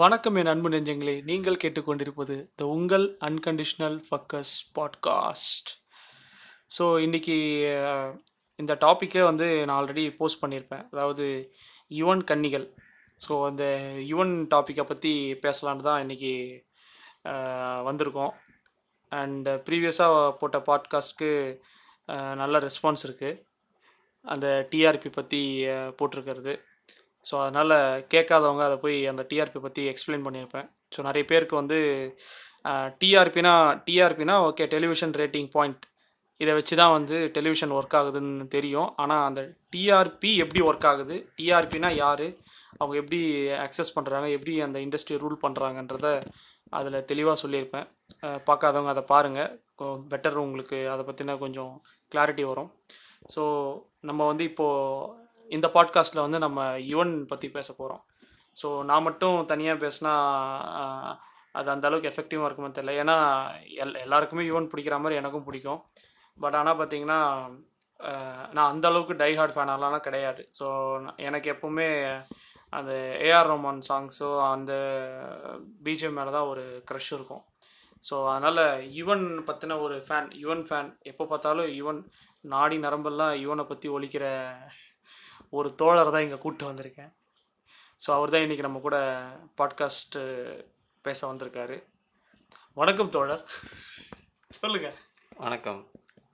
வணக்கம் என் அன்பு நெஞ்சங்களே. நீங்கள் கேட்டுக்கொண்டிருப்பது த உங்கள் அன்கண்டிஷ்னல் ஃபக்கஸ் பாட்காஸ்ட் ஸோ இன்றைக்கி இந்த டாப்பிக்கே வந்து நான் ஆல்ரெடி போஸ்ட் பண்ணியிருப்பேன் அதாவது யுவன் கன்னிகள். ஸோ அந்த யுவன் டாப்பிக்கை பற்றி பேசலான்னு தான் இன்னைக்கு வந்திருக்கோம். அண்ட் ப்ரீவியஸாக போட்ட பாட்காஸ்ட்க்கு நல்ல ரெஸ்பான்ஸ் இருக்குது அந்த டிஆர்பி பற்றி போட்டிருக்கிறது. ஸோ அதனால் கேட்காதவங்க அதை போய் அந்த டிஆர்பி பற்றி எக்ஸ்பிளைன் பண்ணியிருப்பேன் ஸோ நிறைய பேருக்கு வந்து டிஆர்பினா டிஆர்பினா ஓகே டெலிவிஷன் ரேட்டிங் பாயிண்ட் இதை வச்சு தான் வந்து டெலிவிஷன் ஒர்க் ஆகுதுன்னு தெரியும். ஆனால் அந்த டிஆர்பி எப்படி ஒர்க் ஆகுது? டிஆர்பினா யார்? அவங்க எப்படி அக்சஸ் பண்ணுறாங்க எப்படி அந்த இண்டஸ்ட்ரி ரூல் பண்ணுறாங்கன்றத அதில் தெளிவாக சொல்லியிருப்பேன். பார்க்காதவங்க அதை பாருங்கள் பெட்டர் உங்களுக்கு அதை பற்றின கொஞ்சம் கிளாரிட்டி வரும். ஸோ நம்ம வந்து இப்போது இந்த பாட்காஸ்ட்டில் வந்து நம்ம யுவன் பற்றி பேச போகிறோம் ஸோ நான் மட்டும் தனியாக பேசினா அது அந்த அளவுக்கு எஃபெக்டிவாக இருக்குமே தெரியல. ஏன்னா எல் எல்லாருக்குமே யுவன் பிடிக்கிற மாதிரி எனக்கும் பிடிக்கும். பட் ஆனால் பார்த்தீங்கன்னா நான் அந்த அளவுக்கு டை ஹார்ட் ஃபேனாலாம் கிடையாது. ஸோ எனக்கு எப்பவுமே அந்த ஏஆர் ரோமான் சாங்ஸோ அந்த பிஜிஎம் மேலே தான் ஒரு க்ரஷ் இருக்கும். ஸோ அதனால் யுவன் பற்றின ஒரு ஃபேன் யுவன் ஃபேன் எப்போ பார்த்தாலும் யுவன் நாடி நரம்பெல்லாம் யுவனை பற்றி ஒழிக்கிற ஒரு தோழர் தான் இங்கே கூப்பிட்டு வந்திருக்கேன். ஸோ அவர் தான் இன்றைக்கி நம்ம கூட பாட்காஸ்ட் பேச வந்திருக்காரு. வணக்கம் தோழர். சொல்லுங்கள் வணக்கம்.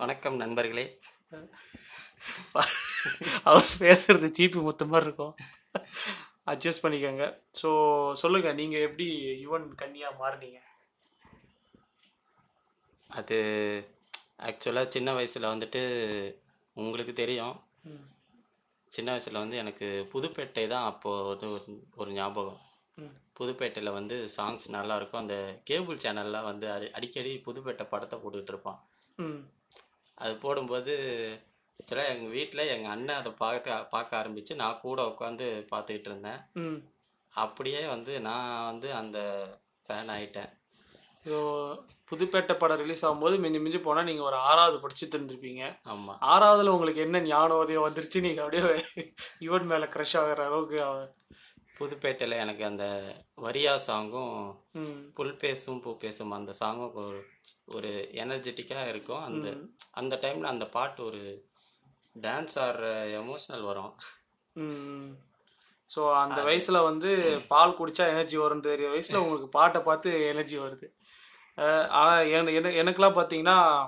வணக்கம் நண்பர்களே. அவர் பேசுறது சீப்பி மொத்த மாதிரி இருக்கும். அட்ஜஸ்ட் பண்ணிக்கோங்க. ஸோ சொல்லுங்கள் நீங்கள் எப்படி யுவன் கன்னியாக மாறுனீங்க? அது ஆக்சுவலாக சின்ன வயசில் வந்துட்டு உங்களுக்கு தெரியும். சின்ன வயசில் வந்து எனக்கு புதுப்பேட்டை தான் அப்போது வந்து ஒரு ஞாபகம். புதுப்பேட்டையில் வந்து சாங்ஸ் நல்லா இருக்கும் அந்த கேபிள் சேனல்லாம் வந்து அடி- அடிக்கடி புதுப்பேட்டை படத்தை போட்டுக்கிட்டு இருப்பான். அது போடும்போது ஆக்சுவலாக எங்கள் வீட்டில் எங்கள் அண்ணன் அதை பார்க்க பார்க்க ஆரம்பித்து நான் கூட உட்காந்து பார்த்துக்கிட்டு இருந்தேன். அப்படியே வந்து நான் வந்து அந்த ஃபேன் ஆயிட்டேன். ஸோ புதுப்பேட்டை படம் ரிலீஸ் ஆகும்போது மிஞ்சி மிஞ்சி போனால் நீங்கள் ஒரு ஆறாவது படிச்சுட்டு இருந்திருப்பீங்க. ஆமாம் ஆறாவதுல உங்களுக்கு என்ன ஞானோதயம் வந்துருச்சு? நீங்கள் அப்படியே யுவன் மேலே க்ரஷ் ஆகிற அளவுக்கு புதுப்பேட்டையில் எனக்கு அந்த வரியா சாங்கும் புல் பேசும் பூ பேசும் அந்த சாங்கும் ஒரு ஒரு எனர்ஜெட்டிக்காக இருக்கும். அந்த. அந்த டைமில் அந்த பாட்டு ஒரு டான்ஸ் ஆடுற எமோஷ்னல் வரும். ஸோ அந்த வயசுல வந்து பால் குடிச்சா எனர்ஜி வரும்னு தெரிய வயசுல உங்களுக்கு பாட்டை பார்த்து எனர்ஜி வருது. ஆனால் என்ன என- என- எனக்கெல்லாம் பார்த்தீங்கன்னா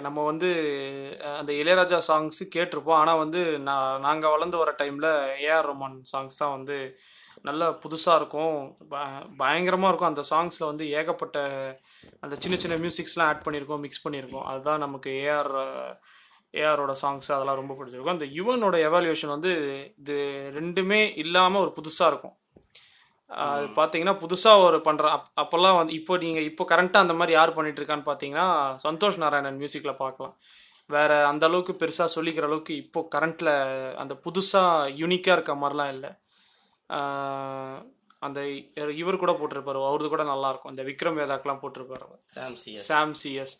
நம்ம வந்து அந்த இளையராஜா சாங்ஸு கேட்டிருப்போம். ஆனால் வந்து நான் நாங்கள் வளர்ந்து வர டைமில் ஏஆர் ரோமான் சாங்ஸ் தான் வந்து நல்லா புதுசாக இருக்கும். ப- பயங்கரமாக இருக்கும். அந்த சாங்ஸில் வந்து ஏகப்பட்ட அந்த சின்ன சின்ன மியூசிக்ஸ்லாம் ஆட் பண்ணியிருக்கோம் மிக்ஸ் பண்ணியிருக்கோம் அதுதான் நமக்கு ஏஆர் ஏஆரோட சாங்ஸ் அதெல்லாம் ரொம்ப பிடிச்சிருக்கும். அந்த யுவனோட எவால்யூஷன் வந்து இது ரெண்டுமே இல்லாமல் ஒரு புதுசாக இருக்கும். அது பார்த்தீங்கன்னா புதுசாக ஒரு பண்ணுற அப் அப்போல்லாம் வந்து இப்போ நீங்கள் இப்போ கரண்ட்டாக அந்த மாதிரி யார் பண்ணிட்டு இருக்கான்னு பார்த்தீங்கன்னா சந்தோஷ் நாராயணன் மியூசிக்கில் பார்க்கலாம் வேற அந்த அளவுக்கு பெருசாக சொல்லிக்கிற அளவுக்கு இப்போ கரண்ட்டில் அந்த புதுசாக யூனிக்காக இருக்க மாதிரிலாம் இல்லை. அந்த இவர் கூட போட்டிருப்பாரு அவரது கூட நல்லா இருக்கும் இந்த விக்ரம் வேதாக்கெலாம் போட்டிருப்பாரு. சாம் சிஎஸ்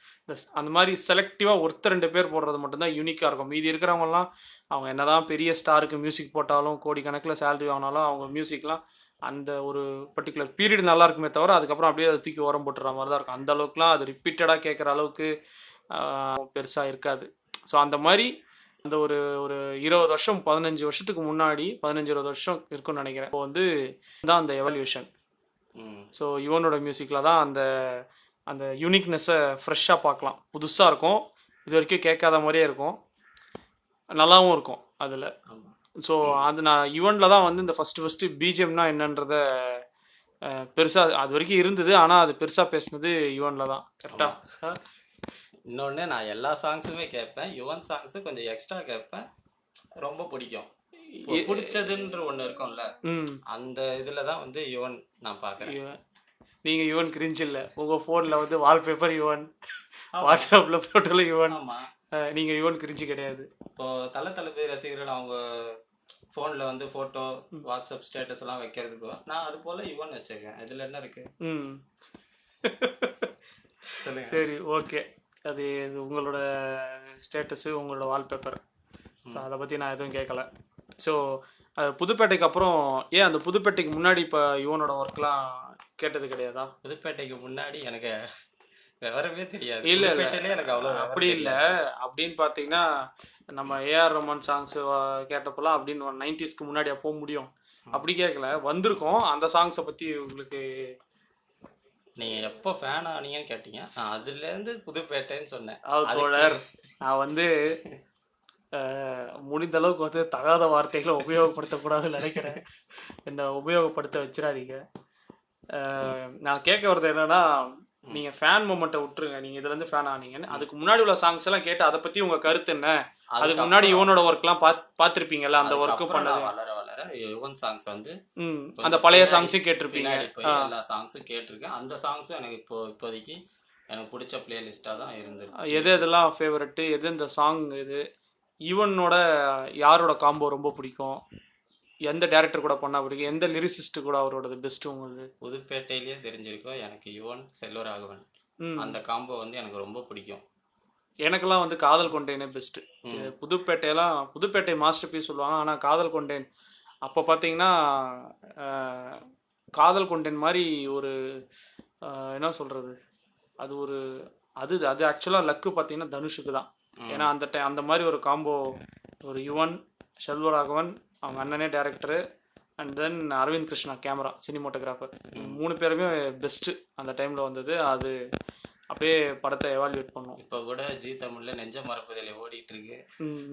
அந்த மாதிரி செலக்டிவாக ஒருத்தர் ரெண்டு பேர் போடுறது மட்டும்தான் யூனிக்காக இருக்கும். மீதி இருக்கிறவங்கலாம் அவங்க என்னதான் பெரிய ஸ்டாருக்கு மியூசிக் போட்டாலும் கோடிக்கணக்கில் சேலரி வாங்கினாலும் அவங்க மியூசிக்லாம் அந்த ஒரு பர்டிகுலர் பீரியட் நல்லா இருக்குமே தவிர அதுக்கப்புறம் அப்படியே அதை தூக்கி உரம் போட்டுற மாதிரி தான் இருக்கும். அந்த அளவுக்குலாம் அது ரிப்பீட்டடாக கேட்குற அளவுக்கு பெருசாக இருக்காது. ஸோ அந்த மாதிரி அந்த ஒரு ஒரு இருபது வருஷம் பதினஞ்சு வருஷத்துக்கு முன்னாடி பதினஞ்சு இருபது வருஷம் இருக்கும்னு நினைக்கிறேன். இப்போ வந்து தான் அந்த எவல்யூஷன் ஸோ யுவனோட மியூசிக்கில் தான் அந்த அந்த யூனிக்னஸை ஃப்ரெஷ்ஷாக பார்க்கலாம். புதுசாக இருக்கும். இது வரைக்கும் கேட்காத மாதிரியே இருக்கும். நல்லாவும் இருக்கும் அதில். ஸோ அது நான் யுவனில் தான் வந்து இந்த ஃபஸ்ட்டு ஃபஸ்ட்டு பிஜிஎம்னா என்னன்றத பெருசாக அது வரைக்கும் இருந்தது. ஆனால் அது பெருசாக பேசுனது யுவனில் தான். கரெக்டாக இன்னொன்று நான் எல்லா சாங்ஸுமே கேட்பேன். யுவன் சாங்ஸு கொஞ்சம் எக்ஸ்ட்ரா கேட்பேன். ரொம்ப பிடிக்கும். பிடிச்சதுன்ற ஒன்று இருக்கும்ல அந்த இதில் தான் வந்து யுவன் நான் பார்க்குறேன் நீங்கள் யுவன் கிரிஞ்சு இல்லை. உங்கள் ஃபோனில் வந்து வால்பேப்பர் யுவன் வாட்ஸ்அப்பில் ஃபோட்டோவில் யுவன் நீங்கள் யுவன் கிரிஞ்சு கிடையாது. இப்போ தல தளபதி ரசிகர்கள் அவங்க ஃபோனில் வந்து ஃபோட்டோ வாட்ஸ்அப் ஸ்டேட்டஸ் எல்லாம் வைக்கிறதுக்கோ நான் அது போல் யுவன் வச்சிருக்கேன் இதில் என்ன இருக்கு? ம். சரி ஓகே அது இது உங்களோட ஸ்டேட்டஸு உங்களோட வால்பேப்பர் ஸோ அதை பற்றி நான் எதுவும் கேட்கல ஸோ புதுப்பேட்டைக்கு அப்புறம் ஏன் அந்த புதுப்பேட்டைக்கு முன்னாடி இப்போ யுவனோட ஒர்க்லாம் கேட்டது கிடையாதா? புதுப்பேட்டைக்கு முன்னாடி எனக்கு விவரமே தெரியாது. இல்ல, எனக்கு அவ்வளோ விவரம் அப்படி இல்லை. அப்படின்னு பார்த்தீங்கன்னா நம்ம ஏஆர் ரமன் சாங்ஸ் கேட்டப்பெல்லாம் அப்படின்னு நைன்டிஸ்க்கு முன்னாடியா போக முடியும். அப்படி கேட்கல வந்திருக்கோம். அந்த சாங்ஸை பற்றி உங்களுக்கு நீங்க எப்போ ஃபேன் ஆனீங்கன்னு கேட்டீங்க. நான் அதுல இருந்து புதுப்பேட்டைன்னு சொன்னேன். தோழர் நான் வந்து முடிந்த அளவுக்கு வந்து தகாத வார்த்தைகளை உபயோகப்படுத்தக்கூடாதுன்னு நினைக்கிறேன். என்னை உபயோகப்படுத்த வச்சிடாதீங்க. நான் கேட்க வர்றது என்னன்னா நீங்க ஃபேன் மூமெண்ட்டை விட்டுருங்க. நீங்க இதுல இருந்து ஃபேன் ஆனீங்கன்னு. அதுக்கு முன்னாடி உள்ள சாங்ஸ் எல்லாம் கேட்டு அதை பத்தி உங்க கருத்து என்ன? அதுக்கு முன்னாடி இவனோட ஒர்க்லாம் பாத் பார்த்திருப்பீங்கல்ல அந்த ஒர்க்கு அதுக்கப்புறம் நான் பண்ணது? வளர வளர யுவன் சாங்ஸ் வந்து அந்த பழைய சாங்ஸையும் கேட்டிருப்பீங்க. எல்லா சாங்ஸும் கேட்டிருக்கேன். அந்த சாங்ஸும் எனக்கு இப்போ இப்போதைக்கு எனக்கு பிடிச்ச பிளேலிஸ்டா தான் இருந்தது எது எதெல்லாம் ஃபேவரட்டு எது இந்த சாங் இது? யுவனோட யாரோட காம்போ ரொம்ப பிடிக்கும்? எந்த டேரக்டர் கூட பண்ணா பிடிக்கும்? எந்த லிரிசிஸ்ட் கூட அவரோடது பெஸ்ட் உங்களுக்கு புதுப்பேட்டையிலேயே தெரிஞ்சிருக்கோம். எனக்கு யுவன் செல்வராகவன் ம். அந்த காம்போ வந்து எனக்கு ரொம்ப பிடிக்கும். எனக்கெல்லாம் வந்து காதல் கொண்டேனே பெஸ்ட்டு. புதுப்பேட்டையெல்லாம் புதுப்பேட்டை மாஸ்டர் பீஸ் சொல்லுவாங்க. ஆனால் காதல் கொண்டேன். அப்போ பார்த்தீங்கன்னா காதல் கொண்டேன் மாதிரி ஒரு என்ன சொல்கிறது அது ஒரு அது அது ஆக்சுவலாக லக்கு பார்த்தீங்கன்னா தனுஷுக்கு தான். ஏன்னா அந்த டை அந்த மாதிரி ஒரு காம்போ ஒரு யுவன் செல்வராகவன் அவங்க அண்ணனே director and then Aravind Krishna camera cinematographer மூணு பேருமே பெஸ்ட்டு அந்த டைமில் வந்தது. அது அப்படியே படத்தை எவாலுவேட் பண்ணோம். இப்போ கூட ஜி தமிழ்ல நெஞ்ச மறப்பதில் ஓடிட்டு இருக்கு.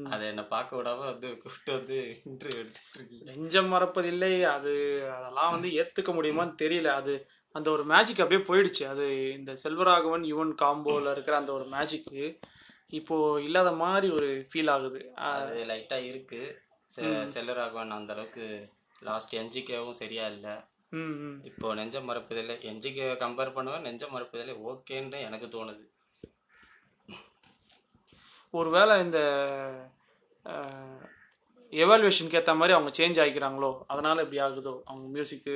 அதை என்ன பார்க்க விடாம வந்து கூப்பிட்டு வந்து இன்டர்வியூ எடுத்துட்டு இருக்கீங்க. நெஞ்சம் மறப்பதில்லை அது அதெல்லாம் வந்து ஏத்துக்க முடியுமான்னு தெரியல. அது அந்த ஒரு மேஜிக் அப்படியே போயிடுச்சு. அது இந்த செல்வராகவன் யுவன் காம்போல இருக்கிற அந்த ஒரு மேஜிக்கு இப்போ இல்லாத மாதிரி ஒரு ஃபீல் ஆகுது. அது லைட்டா இருக்கு. செ- செல்வராகவன் அந்த அளவுக்கு லாஸ்ட் என்ஜிகேவும் சரியா இல்லை. இப்போ நெஞ்ச மறப்பதில்லை என்ஜிகே கம்பேர் பண்ணுவேன் நெஞ்ச மறப்பதில்லை ஓகேன்னு எனக்கு தோணுது. ஒருவேளை இந்த எவாலுவேஷனுக்கு ஏற்ற மாதிரி அவங்க சேஞ்ச் ஆகிக்கிறாங்களோ அதனால இப்படி ஆகுதோ? அவங்க மியூசிக்கு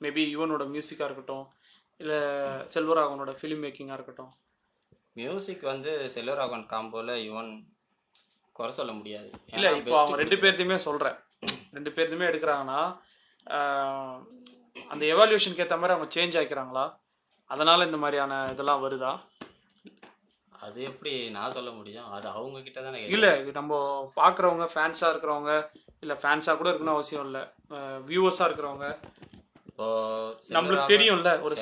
மேபி யுவனோட மியூசிக்காக இருக்கட்டும் இல்லை செல்வராகவனோட ஃபிலிம் மேக்கிங்காக இருக்கட்டும். மியூசிக் வந்து செல்வராகவன் காம்போல யுவன் குறை சொல்ல முடியாது. இல்லை இப்போ அவங்க ரெண்டு. பேர்த்தையுமே சொல்கிறேன் ரெண்டு பேர்த்தையுமே எடுக்கிறாங்கன்னா அந்த எவாலுவேஷனுக்கு ஏற்ற மாதிரி அவங்க சேஞ்ச் ஆகிக்கிறாங்களா அதனால இந்த மாதிரியான இதெல்லாம் வருதா? அது எப்படி நான் சொல்ல முடியும்? அது அவங்க கிட்ட தானே இல்லை நம்ம பார்க்குறவங்க ஃபேன்ஸாக இருக்கிறவங்க இல்லை ஃபேன்ஸாக கூட இருக்கணும் அவசியம் இல்லை. வியூவர்ஸாக இருக்கிறவங்க. நம்மளுக்கு தெரியும்ல ஒரு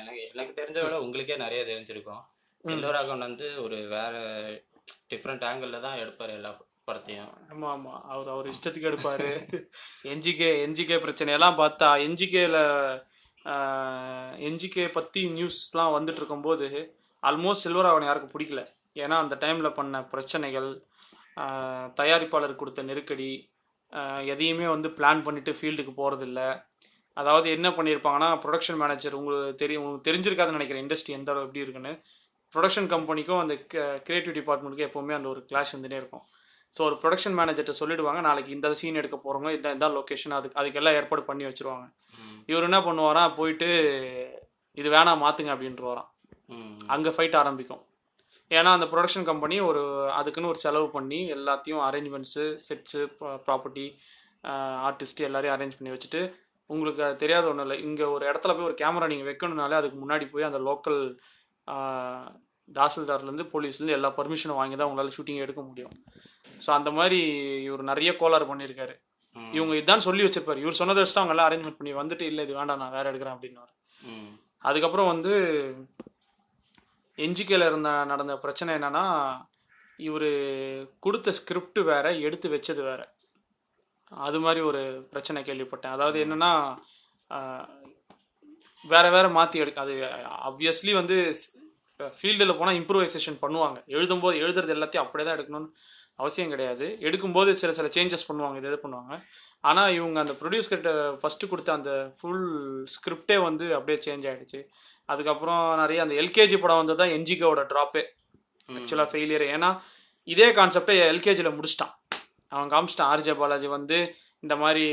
எனக்கு எனக்கு தெரிஞ்ச விட உங்களுக்கே நிறைய தெரிஞ்சிருக்கும். செல்வராகவன் வந்து ஒரு வேற டிஃப்ரெண்ட் ஆங்கிளில் தான் எடுப்பார் எல்லா படத்தையும். ஆமாம் ஆமாம் அவர் அவர் இஷ்டத்துக்கு எடுப்பாரு. என்ஜிகே என்ஜிகே பிரச்சனையெல்லாம் பார்த்தா என்ஜிகேல என்ஜிகே பற்றி நியூஸ்லாம் வந்துட்டு இருக்கும்போது ஆல்மோஸ்ட் சில்வர் அவனை யாருக்கும் பிடிக்கல. ஏன்னா அந்த டைமில் பண்ண பிரச்சனைகள் தயாரிப்பாளர் கொடுத்த நெருக்கடி எதையுமே வந்து பிளான் பண்ணிட்டு ஃபீல்டுக்கு போகிறதில்ல அதாவது என்ன பண்ணியிருப்பாங்கன்னா ப்ரொடக்ஷன் மேனேஜர் உங்களுக்கு தெரியும் உங்களுக்கு தெரிஞ்சிருக்காதுன்னு நினைக்கிறேன் இண்டஸ்ட்ரி எந்த அளவு எப்படி இருக்குன்னு. ப்ரொடக்ஷன் கம்பெனிக்கும் அந்த கிரியேட்டிவ் டிபார்ட்மெண்ட்டுக்கும் எப்போவுமே அந்த ஒரு கிளாஷ் இருந்துகிட்டே இருக்கும். ஸோ ஒரு ப்ரொடக்ஷன் மேனேஜர்கிட்ட சொல்லிடுவாங்க நாளைக்கு இந்த சீன் எடுக்க போகிறவங்க இந்த இந்த லொக்கேஷன் அதுக்கு அதுக்கெல்லாம் ஏற்பாடு பண்ணி வச்சிருவாங்க. இவர் என்ன பண்ணுவாராம் போயிட்டு இது வேணாம் மாற்றுங்க அப்படின்ட்டு வரான். அங்கே ஃபைட் ஆரம்பிக்கும். ஏன்னா அந்த ப்ரொடக்ஷன் கம்பெனி ஒரு அதுக்குன்னு ஒரு செலவு பண்ணி எல்லாத்தையும் அரேஞ்ச்மெண்ட்ஸு செட்ஸு ப்ராப்பர்ட்டி ஆர்டிஸ்ட் எல்லாரையும் அரேஞ்ச் பண்ணி வச்சுட்டு உங்களுக்கு அது தெரியாத ஒன்றும் இல்லை. இங்கே ஒரு இடத்துல போய் ஒரு கேமரா நீங்கள் வைக்கணும்னாலே அதுக்கு முன்னாடி போய் அந்த லோக்கல் தாசில்தார்லேருந்து போலீஸ்லேருந்து எல்லா பர்மிஷனும் வாங்கி தான் உங்களால் ஷூட்டிங் எடுக்க முடியும். ஸோ அந்த மாதிரி இவர் நிறைய கோளாறு பண்ணியிருக்காரு. இவங்க இதான் சொல்லி வச்சிருப்பாரு. இவர் சொன்னதை வச்சு தான் அவங்க எல்லாம் அரேஞ்ச்மெண்ட் பண்ணி வந்துட்டு இல்லை இது வேண்டாம் நான் வேற எடுக்கிறேன் அப்படின்னு. அதுக்கப்புறம் வந்து என்ஜிகேல இருந்த நடந்த பிரச்சனை என்னன்னா இவர் கொடுத்த ஸ்கிரிப்ட் வேற எடுத்து வச்சது வேற. அது மாதிரி ஒரு பிரச்சனை கேள்விப்பட்டேன். அதாவது என்னன்னா வேற வேற மாற்றி எடுக்க அது ஆப்வியஸ்லி வந்து ஃபீல்டில் போனால் இம்ப்ரூவைசேஷன் பண்ணுவாங்க. எழுதும்போது எழுதுறது எல்லாத்தையும் அப்படியே தான் எடுக்கணும்னு அவசியம் கிடையாது. எடுக்கும்போது சில சில சேஞ்சஸ் பண்ணுவாங்க. இது இது பண்ணுவாங்க. ஆனால் இவங்க அந்த ப்ரொடியூஸ் கிட்ட ஃபஸ்ட்டு கொடுத்த அந்த ஃபுல் ஸ்கிரிப்டே வந்து அப்படியே சேஞ்ச் ஆகிடுச்சு அதுக்கப்புறம் நிறைய அந்த எல்கேஜி படம் வந்து தான் என்ஜிகோட ட்ராப்பே ஆக்சுவலாக ஃபெயிலியர் ஏன்னா இதே கான்செப்டை எல்கேஜியில் முடிச்சிட்டான். அவன் காமிச்சிட்டான். ஆர்ஜே பாலாஜி வந்து இந்த மாதிரி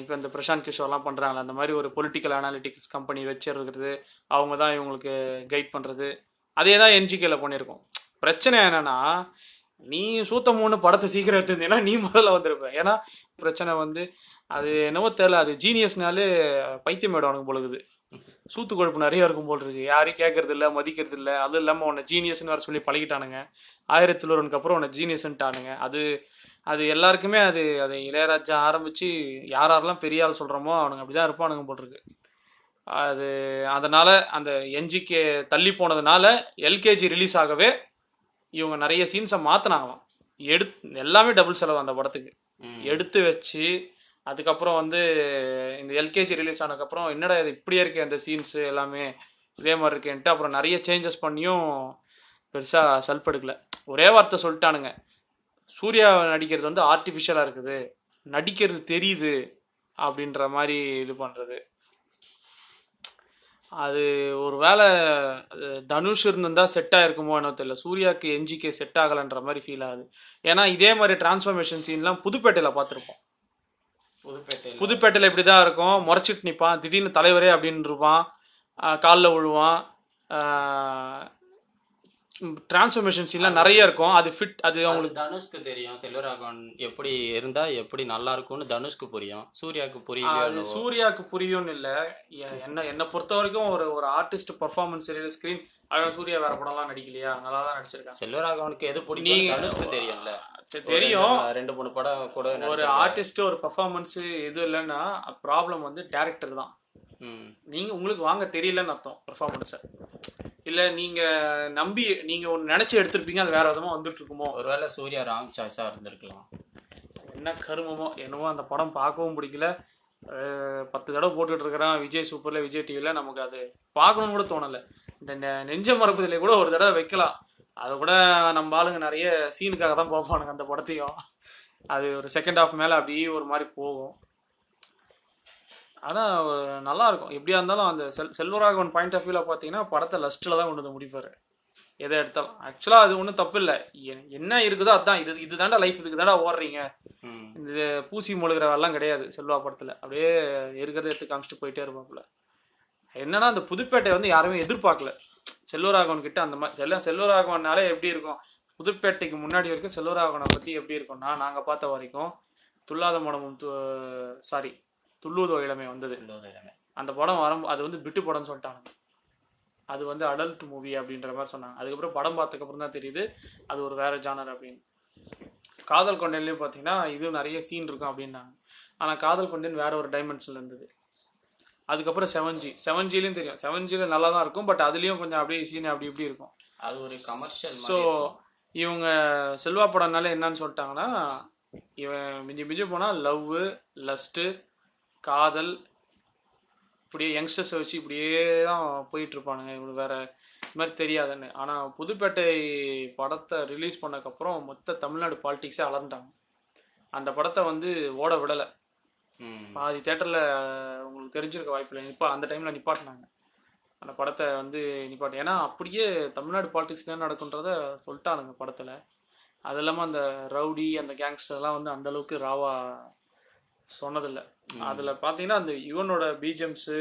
இப்போ இந்த பிரசாந்த் கிஷோர்லாம் பண்ணுறாங்களே அந்த மாதிரி ஒரு பொலிட்டிக்கல் அனாலிட்டிக்ஸ் கம்பெனி வச்சிருக்கிறது அவங்க தான் இவங்களுக்கு கைட் பண்ணுறது அதே தான் என்ஜிகேல பண்ணியிருக்கோம். பிரச்சனை என்னென்னா நீ சூத்தமோன்னு படத்தை சீக்கிரம் எடுத்திருந்தீங்கன்னா நீ முதல்ல வந்திருப்ப. ஏன்னா பிரச்சனை வந்து அது என்னவோ தெரில அது ஜீனியஸ்னாலே பைத்தியம் மேடம் அவனுக்கு பொழுகுது சூத்து கொழுப்பு நிறைய இருக்கும் போல் இருக்கு. யாரையும் கேட்கறது இல்லை மதிக்கிறது இல்லை. அது இல்லாமல் உன்னை ஜீனியஸ்னு வர சொல்லி பழகிட்டானுங்க. ஆயிரத்தி ஒருவனுக்கு அப்புறம் உன்னை ஜீனியஸ்ன்ட்டானுங்க அது அது எல்லாருக்குமே அது அது இளையராஜா ஆரம்பிச்சு யார் யாரெல்லாம் பெரிய ஆள் சொல்றோமோ அவனுங்க அப்படிதான் இருப்பானுங்க போல் இருக்கு அது அதனால அந்த என்ஜிகே தள்ளி போனதுனால எல்கேஜி ரிலீஸ் ஆகவே இவங்க நிறைய சீன்ஸை மாத்தினாங்களாம். எடு எல்லாமே டபுள் செலவு அந்த படத்துக்கு. எடுத்து வச்சு அதுக்கப்புறம் வந்து இந்த எல்கேஜி ரிலீஸ் ஆனதுக்கப்புறம் என்னடா இது இப்படியே இருக்கு அந்த சீன்ஸ் எல்லாமே இதே மாதிரி இருக்கேன்ட்டு அப்புறம் நிறைய சேஞ்சஸ் பண்ணியும் பெருசாக செல்ஃப் எடுக்கல. ஒரே வார்த்தை சொல்லிட்டானுங்க. சூர்யா நடிக்கிறது வந்து ஆர்டிஃபிஷியலாக இருக்குது. நடிக்கிறது தெரியுது அப்படின்ற மாதிரி இது பண்ணுறது அது ஒரு வேளை தனுஷ் இருந்திருந்தா செட் ஆயிருக்குமோ என்னோ தெரியல. சூர்யாக்கு என்ஜிகே செட் ஆகலைன்ற மாதிரி ஃபீல் ஆகுது. ஏன்னா இதே மாதிரி டிரான்ஸ்ஃபர்மேஷன் சீன்லாம் புதுப்பேட்டையில் பார்த்துருப்போம். புதுப்பேட்டையில. புதுப்பேட்டையில் இப்படி தான் இருக்கும். முறைச்சிட்டு நிற்பான் திடீர்னு தலைவரே அப்படின்னு இருப்பான். காலில் விழுவான். டிரான்ஸ்ஃபர்மேஷன் சீன்லாம் நிறைய இருக்கும். அது ஃபிட் அது அவங்களுக்கு தனுஷ்க்கு தெரியும். செல்வராகவன் எப்படி இருந்தா எப்படி நல்லா இருக்கும்னு தனுஷ்க்கு புரியும். சூர்யாவுக்கு அது புரியுது சூர்யாவுக்கு புரியும்னு இல்லை. என்ன என்னை பொறுத்த வரைக்கும் ஒரு ஒரு ஆர்டிஸ்ட் பர்ஃபார்மன்ஸ் ஸ்க்ரீன் அழகா சூர்யா வேற படம்லாம் நடிக்கலையா? நல்லா தான் நடிச்சிருக்காங்க செல்வராகவனுக்கு எது பிடிக்கும் தனுஷ்க்கு தெரியும்ல. சரி தெரியும். ரெண்டு- மூணு படம் கூட ஒரு. ஆர்டிஸ்ட் ஒரு பர்ஃபார்மன்ஸ் இது இல்லைன்னா ப்ராப்ளம் வந்து டேரக்டர் தான். ம். நீங்க உங்களுக்கு வாங்க தெரியலன்னு அர்த்தம் பெர்ஃபார்மன்ஸை இல்ல நீங்க நம்பி நீங்க ஒன்று நினைச்சு எடுத்திருப்பீங்க அது வேற விதமா வந்துட்டு இருக்குமோ ஒருவேளை சூர்யா ராங் சாய்ஸா இருந்திருக்கலாம். என்ன கருமமோ என்னவோ அந்த படம் பார்க்கவும் பிடிக்கல. பத்து தடவை போட்டுட்டு இருக்கிறான் விஜய் சூப்பர்ல விஜய் டிவில. நமக்கு அது பார்க்கணும்னு கூட தோணல. இந்த நெ- நெஞ்ச மறப்பதிலே கூட ஒரு தடவை வைக்கலாம். அதை கூட நம்ம ஆளுங்க நிறைய சீனுக்காக தான் பார்ப்பானுங்க அந்த படத்தையும். அது ஒரு செகண்ட் ஹாஃப் மேல அப்படியே ஒரு மாதிரி போகும். ஆனா ஒரு நல்லா இருக்கும். எப்படியா இருந்தாலும் அந்த செல் செல்வராகவன் பாயிண்ட் ஆஃப் வியூல பாத்தீங்கன்னா படத்தை லஸ்ட்ல தான் கொண்டு வந்து முடிப்பாரு. எதை எடுத்தாலும். ஆக்சுவலா அது ஒன்றும் தப்பு இல்லை. என்ன இருக்குதோ அதான். இது இதுதான்டா லைஃப் இதுக்கு தான்டா ஓடுறீங்க. இந்த பூசி முழுகிற வேலைலாம் கிடையாது செல்வா படத்துல. அப்படியே இருக்கிறத எடுத்து காமிச்சிட்டு போயிட்டே இருப்பாப்புல. என்னன்னா அந்த புதுப்பேட்டை வந்து யாருமே எதிர்பார்க்கல. செல்வராகவன் கிட்ட அந்த மாதிரி செல்ல செல்வராகவனாலே எப்படி இருக்கும்? புதுப்பேட்டைக்கு முன்னாடி வரைக்கும் செல்வராகவனை பத்தி எப்படி இருக்கும்னா நாங்க பார்த்த வரைக்கும் துல்லாத மனமும் சாரி துள்ளுவதோ இளமை வந்தது. அந்த படம் வரும் அது வந்து பிட்டு படம்னு சொல்லிட்டாங்க. அது வந்து அடல்ட் மூவி அப்படின்ற மாதிரி சொன்னாங்க. அதுக்கப்புறம் படம் பார்த்ததுக்கப்புறம் தான் தெரியுது அது ஒரு வேற ஜானர் அப்படின்னு. காதல் கொண்டேன்லேயும் பார்த்தீங்கன்னா இது நிறைய சீன் இருக்கும் அப்படின்னாங்க. ஆனால் காதல் கொண்டேன் வேற ஒரு டைமென்ஷன்ல இருந்தது. அதுக்கப்புறம் செவன் ஜி செவன் ஜிலையும் தெரியும். செவன் ஜியில் நல்லா தான் இருக்கும் பட் அதுலேயும் கொஞ்சம் அப்படியே சீன் அப்படி இப்படி இருக்கும். அது ஒரு கமர்ஷியல் ஸோ இவங்க செல்வா படம்னால என்னன்னு சொல்லிட்டாங்கன்னா இவன் மிஞ்சி மிஞ்சி போனால் லவ் லஸ்ட்டு காதல் இப்படியே யங்ஸ்டர்ஸை வச்சு இப்படியே தான் போயிட்டு இருப்பானுங்க இவனுக்கு வேற இது மாதிரி தெரியாதுன்னு. ஆனால் புதுப்பேட்டை படத்தை ரிலீஸ் பண்ணக்கப்புறம் மொத்த தமிழ்நாடு பாலிடிக்ஸே அலர்ந்தாங்க அந்த படத்தை வந்து ஓட விடலை. பாதி தேட்டரில் உங்களுக்கு தெரிஞ்சிருக்க வாய்ப்பில்லை நிப்பா அந்த டைமில் நிப்பாட்டினாங்க. அந்த படத்தை வந்து நிப்பாட்டு ஏன்னா அப்படியே தமிழ்நாடு பாலிடிக்ஸ் என்ன நடக்குன்றத சொல்லிட்டானுங்க படத்தில். அது இல்லாமல் அந்த ரவுடி அந்த கேங்ஸ்டர்லாம் வந்து அந்த அளவுக்கு ராவா சொன்னதில்லை. அதில் பார்த்தீங்கன்னா அந்த யுவனோட பிஜிஎம்ஸு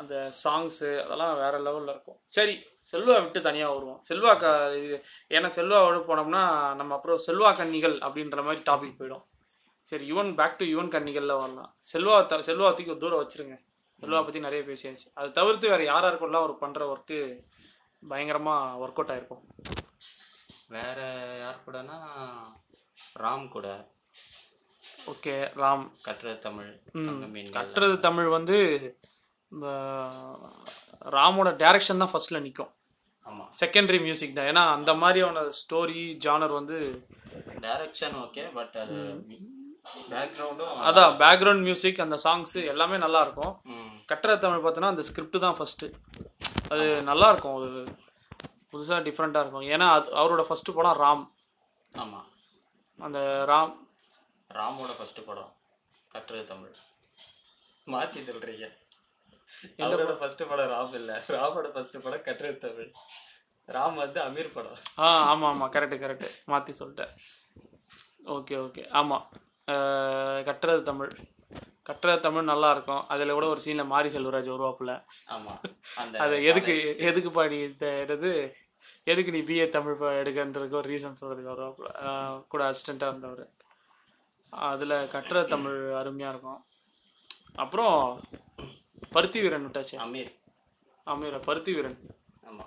அந்த சாங்ஸு அதெல்லாம் வேற லெவலில் இருக்கும். சரி செல்வா விட்டு தனியாக வருவோம். செல்வா க இது ஏன்னா செல்வாவோட போனோம்னா நம்ம அப்புறம் செல்வா கன்னிகள் அப்படின்ற மாதிரி டாபிக் போயிடும். சரி யுவன் பேக் டு யுவன் கன்னிகளில் வரலாம். செல்வா த செல்வா தூக்கி ஒரு தூரம் வச்சிருங்க. செல்வா பற்றி நிறைய பேசியாச்சு. அது தவிர்த்து வேறு யார் யாருக்கெல்லாம் அவர் பண்ணுற ஒர்க்கு பயங்கரமாக ஒர்க் அவுட் ஆயிருக்கும். வேற யார் கூடனா ராம் கூட. ஓகே ராம். கட்டுறது தமிழ். கட்டுறது தமிழ் வந்து ராமோட டைரக்ஷன் தான் ஃபர்ஸ்ட்ல நிற்கும் ஆமா. செகண்டரி மியூசிக் தான். ஏன்னா அந்த மாதிரியான ஸ்டோரி ஜானர் வந்து டைரக்ஷன் ஓகே பட் அது பேக்ரவுண்டும் அதான் பேக்ரவுண்ட் மியூசிக் அந்த சாங்ஸ் எல்லாமே நல்லா இருக்கும். கட்டுற தமிழ் பார்த்தோன்னா அந்த ஸ்கிரிப்ட் தான் ஃபர்ஸ்ட் அது நல்லா இருக்கும். அது புதுசாக டிஃப்ரெண்ட்டாக இருக்கும். ஏன்னா அது அவரோட ஃபர்ஸ்ட் படம் ராம். ஆமா. அந்த ராம் ராமோட ஃபர்ஸ்ட் படம் கட்டுறது தமிழ். மாத்தி சொல்றீங்க. அவரோட ஃபர்ஸ்ட் படம் ராம் இல்ல. ராமோட ஃபர்ஸ்ட் படம் கட்டுறது தமிழ். ராம் வந்து அமீர் படம். ஆ ஆமாம் ஆமாம் கரெக்டு கரெக்டு மாற்றி சொல்லிட்டேன். ஓகே ஓகே ஆமாம் கட்டுறது தமிழ். கட்டுறது தமிழ் நல்லா இருக்கும். அதில் கூட ஒரு சீனில் மாரி செல்வராஜ் வருவாப்புல ஆமா. அது எதுக்கு எதுக்கு பாடி இது எதுக்கு நீ பிஏ தமிழ் எடுக்கன்றதுக்கு ஒரு ரீசன் சொல்கிறதுக்கு வருவாப்புல கூட அசிஸ்டண்ட்டாக இருந்தவர். அதில் கட்டுற தமிழ் அருமையாக இருக்கும். அப்புறம் பருத்தி வீரன் விட்டாச்சு. அமீர். அமீர பருத்தி வீரன். ஆமா.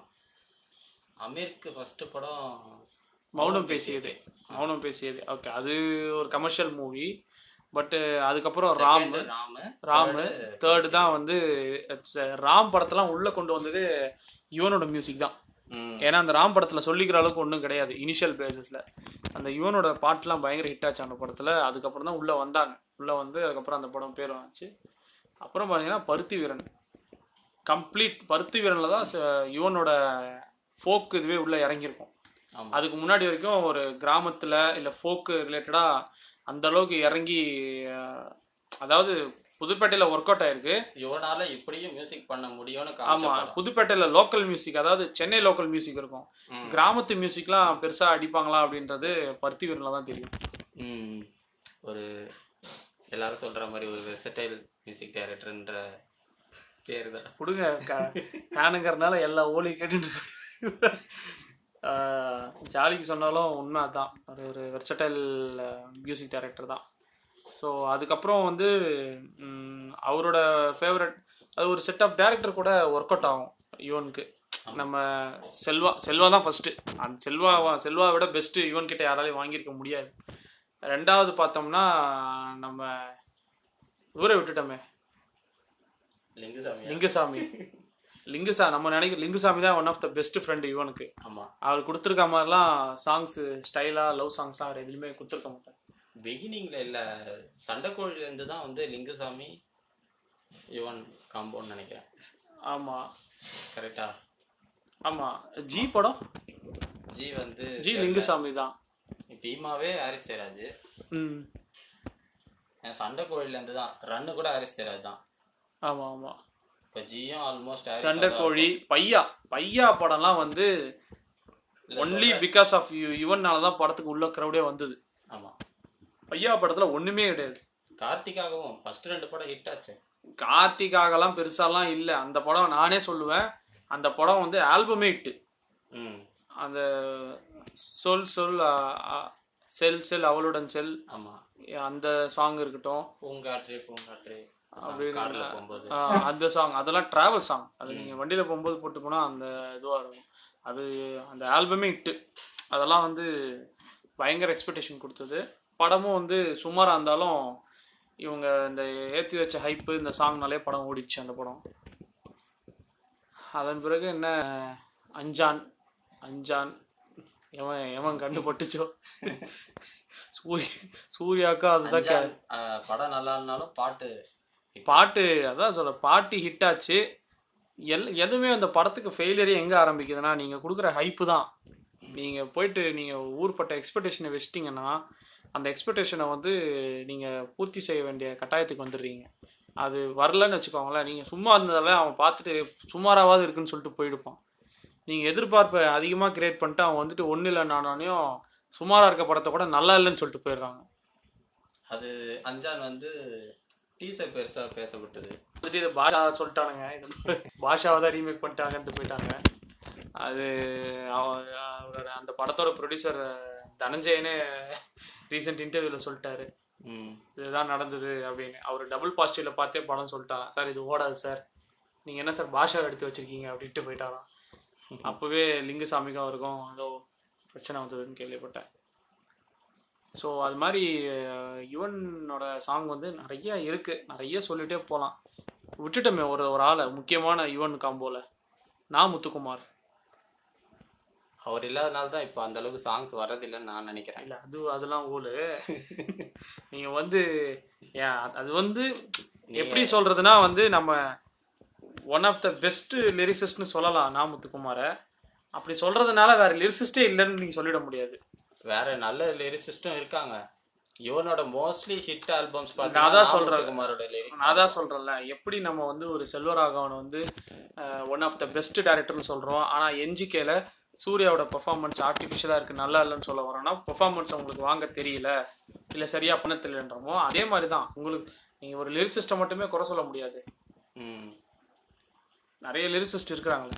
அமீருக்கு ஃபர்ஸ்ட் படம் மௌனம் பேசியது. மௌனம் பேசியது. ஓகே அது ஒரு கமர்ஷியல் மூவி பட்டு அதுக்கப்புறம் ராம். ராமு தேர்டு தான் வந்து ராம் படத்தெல்லாம் உள்ள கொண்டு வந்தது யுவனோட மியூசிக் தான். ஏன்னா அந்த ராம் படத்துல சொல்லிக்கிற அளவுக்கு ஒன்றும் கிடையாது இனிஷியல் பேசிஸ்ல அந்த யுவனோட பாட்டுலாம் பயங்கர ஹிட் ஆச்சு அந்த படத்துல. அதுக்கப்புறம் தான் உள்ள வந்தாங்க. உள்ள வந்து அதுக்கப்புறம் அந்த படம் பேர் வந்துச்சு. அப்புறம் பார்த்தீங்கன்னா பருத்தி வீரன். கம்ப்ளீட் பருத்தி வீரன்ல தான் யுவனோட ஃபோக் இதுவே உள்ள இறங்கியிருக்கும். அதுக்கு முன்னாடி வரைக்கும் ஒரு கிராமத்துல இல்ல ஃபோக்கு ரிலேட்டடா அந்த அளவுக்கு இறங்கி அதாவது புதுப்பேட்டையில ஒர்க் அவுட் ஆயிருக்கு இவனால இப்படியும் மியூசிக் பண்ண முடியும்னு ஆமா. புதுப்பேட்டையில லோக்கல் மியூசிக் அதாவது சென்னை லோக்கல் மியூசிக் இருக்கும் கிராமத்து மியூசிக்லாம் பெருசா அடிப்பாங்களா அப்படின்றது பருத்தி வீரன்ல தான் தெரியும். ஒரு எல்லாரும் சொல்ற மாதிரி ஒரு வெர்சடைல் மியூசிக் டைரக்டர்ன்ற பேர் தான் கொடுங்க ஃபேனுங்கிறதுனால எல்லா ஓலி கேட்டுட்டு இருக்கு. ஆஹ் ஜாலிக்கு சொன்னாலும் உண்மை அது ஒரு வெர்சடைல் மியூசிக் டைரக்டர் தான் ஸோ அதுக்கப்புறம் வந்து அவரோட ஃபேவரட் அது ஒரு செட் ஆஃப் டேரக்டர் கூட ஒர்க் அவுட் ஆகும் யுவனுக்கு. நம்ம செல்வா செல்வா தான் ஃபர்ஸ்ட் அந்த செல்வா செல்வா விட பெஸ்ட் யுவன் கிட்ட யாராலையும் வாங்கியிருக்க முடியாது. ரெண்டாவது பார்த்தோம்னா நம்ம இவரை விட்டுட்டோமே. லிங்குசாமி. லிங்குசா நம்ம நினைக்கிற லிங்குசாமி தான் one of the best friend இவனுக்கு ஆமா. அவர் கொடுத்துருக்க மாதிரிலாம் சாங்ஸ் ஸ்டைலா லவ் சாங்ஸ்லாம் அவர் எதுலையுமே கொடுத்துருக்க மாட்டார். பிகினிங்ல இல்ல சண்டைக்கோழில இருந்து தான் வந்து லிங்குசாமி யுவன் காம்பவுண்ட் நினைக்கிறேன். ஆமா. கரெக்டா? ஆமா. ஜி படம்? ஜி வந்து ஜி லிங்குசாமி தான். பீமாவே ஹாரிஸ் சேராஜ் ம். சண்டைக்கோழில இருந்து தான் ரன்னு கூட ஹாரிஸ் சேராஜ் தான். ஆமா ஆமா. இப்ப ஜியும் ஆல்மோஸ்ட் சண்டைக்கோழி பையா. பையா படம்லாம் வந்து ஒன்லி பிகாஸ் ஆஃப் யூ யுவன்னால தான் படத்துக்கு உள்ள க்ரௌடே வந்தது. ஆமா. பையா படத்துல ஒண்ணுமே கிடையாது. கார்த்திகாகவும் ஃபர்ஸ்ட் ரெண்டு படம் ஹிட் ஆச்சு. கார்த்திகாகலாம் பெருசாலாம் இல்ல. அந்த படம் நானே சொல்லுவேன். அந்த படம் வந்து ஆல்பமே இட்டு அந்த சொல் சொல் செல் செல் அவளுடன் செல். ஆமா. அந்த சாங் இருக்கட்டும். பூங்காற்று பூங்காற்று. அப்படின்னு அந்த சாங் அதெல்லாம் டிராவல் சாங் அது நீங்க வண்டியில போகும்போது போட்டு போனா அந்த இதுவா இருக்கும். அது அந்த ஆல்பமே இட்டு அதெல்லாம் வந்து பயங்கர எக்ஸ்பெக்டேஷன் கொடுத்தது. படமும் வந்து சுமாரா இருந்தாலும் இவங்க இந்த ஏத்தி வச்ச ஹைப்பு இந்த சாங்னாலே படம் ஓடிச்சு அந்த படம். அதன் பிறகு என்ன? அஞ்சான். அஞ்சான். எவன் எவன் கண்டுபட்டுச்சோ? சூரிய சூர்யாக்கா அதுதான் படம் நல்லா இல்லைனாலும் பாட்டு பாட்டு அதான் சொல்ல பாட்டு ஹிட் ஆச்சு. எல் எதுவுமே அந்த படத்துக்கு ஃபெயிலியரே எங்கே ஆரம்பிக்குதுன்னா நீங்கள் கொடுக்குற ஹைப்பு தான். நீங்கள் போயிட்டு நீங்கள் ஊர்பட்ட எக்ஸ்பெக்டேஷனை வச்சிட்டிங்கன்னா அந்த எக்ஸ்பெக்டேஷனை வந்து நீங்கள் பூர்த்தி செய்ய வேண்டிய கட்டாயத்துக்கு வந்துடுறீங்க. அது வரலன்னு வச்சுக்கோங்களேன். நீங்கள் சும்மா இருந்ததால அவன் பார்த்துட்டு சுமாராவது இருக்குன்னு சொல்லிட்டு போயிடுப்பான். நீங்கள் எதிர்பார்ப்பை அதிகமாக கிரியேட் பண்ணிட்டு அவன் வந்துட்டு ஒன்றும் இல்லை நானோனையும் சுமாராக இருக்க படத்தை கூட நல்லா இல்லைன்னு சொல்லிட்டு போயிடுறாங்க. அது அஞ்சான் வந்து டீசர் பெருசா பேசப்பட்டது. வந்துட்டு இது பாஷா சொல்லிட்டானுங்க. இது பாஷாவை தான் ரீமேக் பண்ணிட்டாங்கன்ட்டு போயிட்டாங்க. அது அவ- அவரோட அந்த படத்தோட ப்ரொடியூசர் தனஞ்சயனே ரீசெண்ட் இன்டர்வியூவில் சொல்லிட்டாரு. இதுதான் நடந்தது அப்படின்னு. அவர் டபுள் பாசிட்டிவ்ல பார்த்தே படம் சொல்லிட்டாராம். சார் இது ஓடாது சார். நீங்கள் என்ன சார் பாஷா எடுத்து வச்சிருக்கீங்க? அப்படின்ட்டு போயிட்டாராம். அப்போவே லிங்குசாமிக்கும் அவருக்கும் ஏதோ பிரச்சனை வந்ததுன்னு கேள்விப்பட்டேன். ஸோ அது மாதிரி யுவனோட சாங் வந்து நிறைய இருக்கு. நிறைய சொல்லிட்டே போகலாம் விட்டுட்டோமே ஒரு ஒரு ஆளை. முக்கியமான யுவன் காம்போல நான் முத்துக்குமார். அவர் இல்லாதனால தான் இப்போ அந்த அளவுக்கு சாங்ஸ் வர்றதில்லைன்னு நான் நினைக்கிறேன். இல்லை அது அதெல்லாம் ஓலு நீங்கள் வந்து அது வந்து எப்படி சொல்றதுன்னா வந்து நம்ம ஒன் ஆஃப் த பெஸ்ட் லிரிசிஸ்ட்னு சொல்லலாம் நான் முத்துக்குமாரை. அப்படி சொல்றதுனால வேற லிரிசிஸ்டே இல்லைன்னு நீங்க சொல்லிட முடியாது. வேற நல்ல லிரிசிஸ்டும் இருக்காங்க. இவனோட மோஸ்ட்லி ஹிட் ஆல்பம்ஸ் நான் அதான் சொல்றேன். குமாரோட லிரிக்ஸ் நான் தான். சொல்றேன்ல எப்படி நம்ம வந்து ஒரு செல்வராகவன் வந்து ஒன் ஆஃப் த பெஸ்ட் டேரக்டர்னு சொல்றோம். ஆனா என்ஜிகேல சூர்யாவோட பெர்ஃபார்மன்ஸ் ஆர்டிஃபிஷியலாக இருக்கு நல்லா இல்லைன்னு சொல்ல வரோம்னா பெர்ஃபார்மன்ஸ் உங்களுக்கு வாங்க தெரியல இல்லை சரியா பண்ண தெரியலன்றமோ அதே மாதிரி தான் உங்களுக்கு நீங்கள் ஒரு லிரிசிஸ்ட்டை மட்டுமே குறை சொல்ல முடியாது. நிறைய லிரிசிஸ்ட் இருக்கிறாங்களே.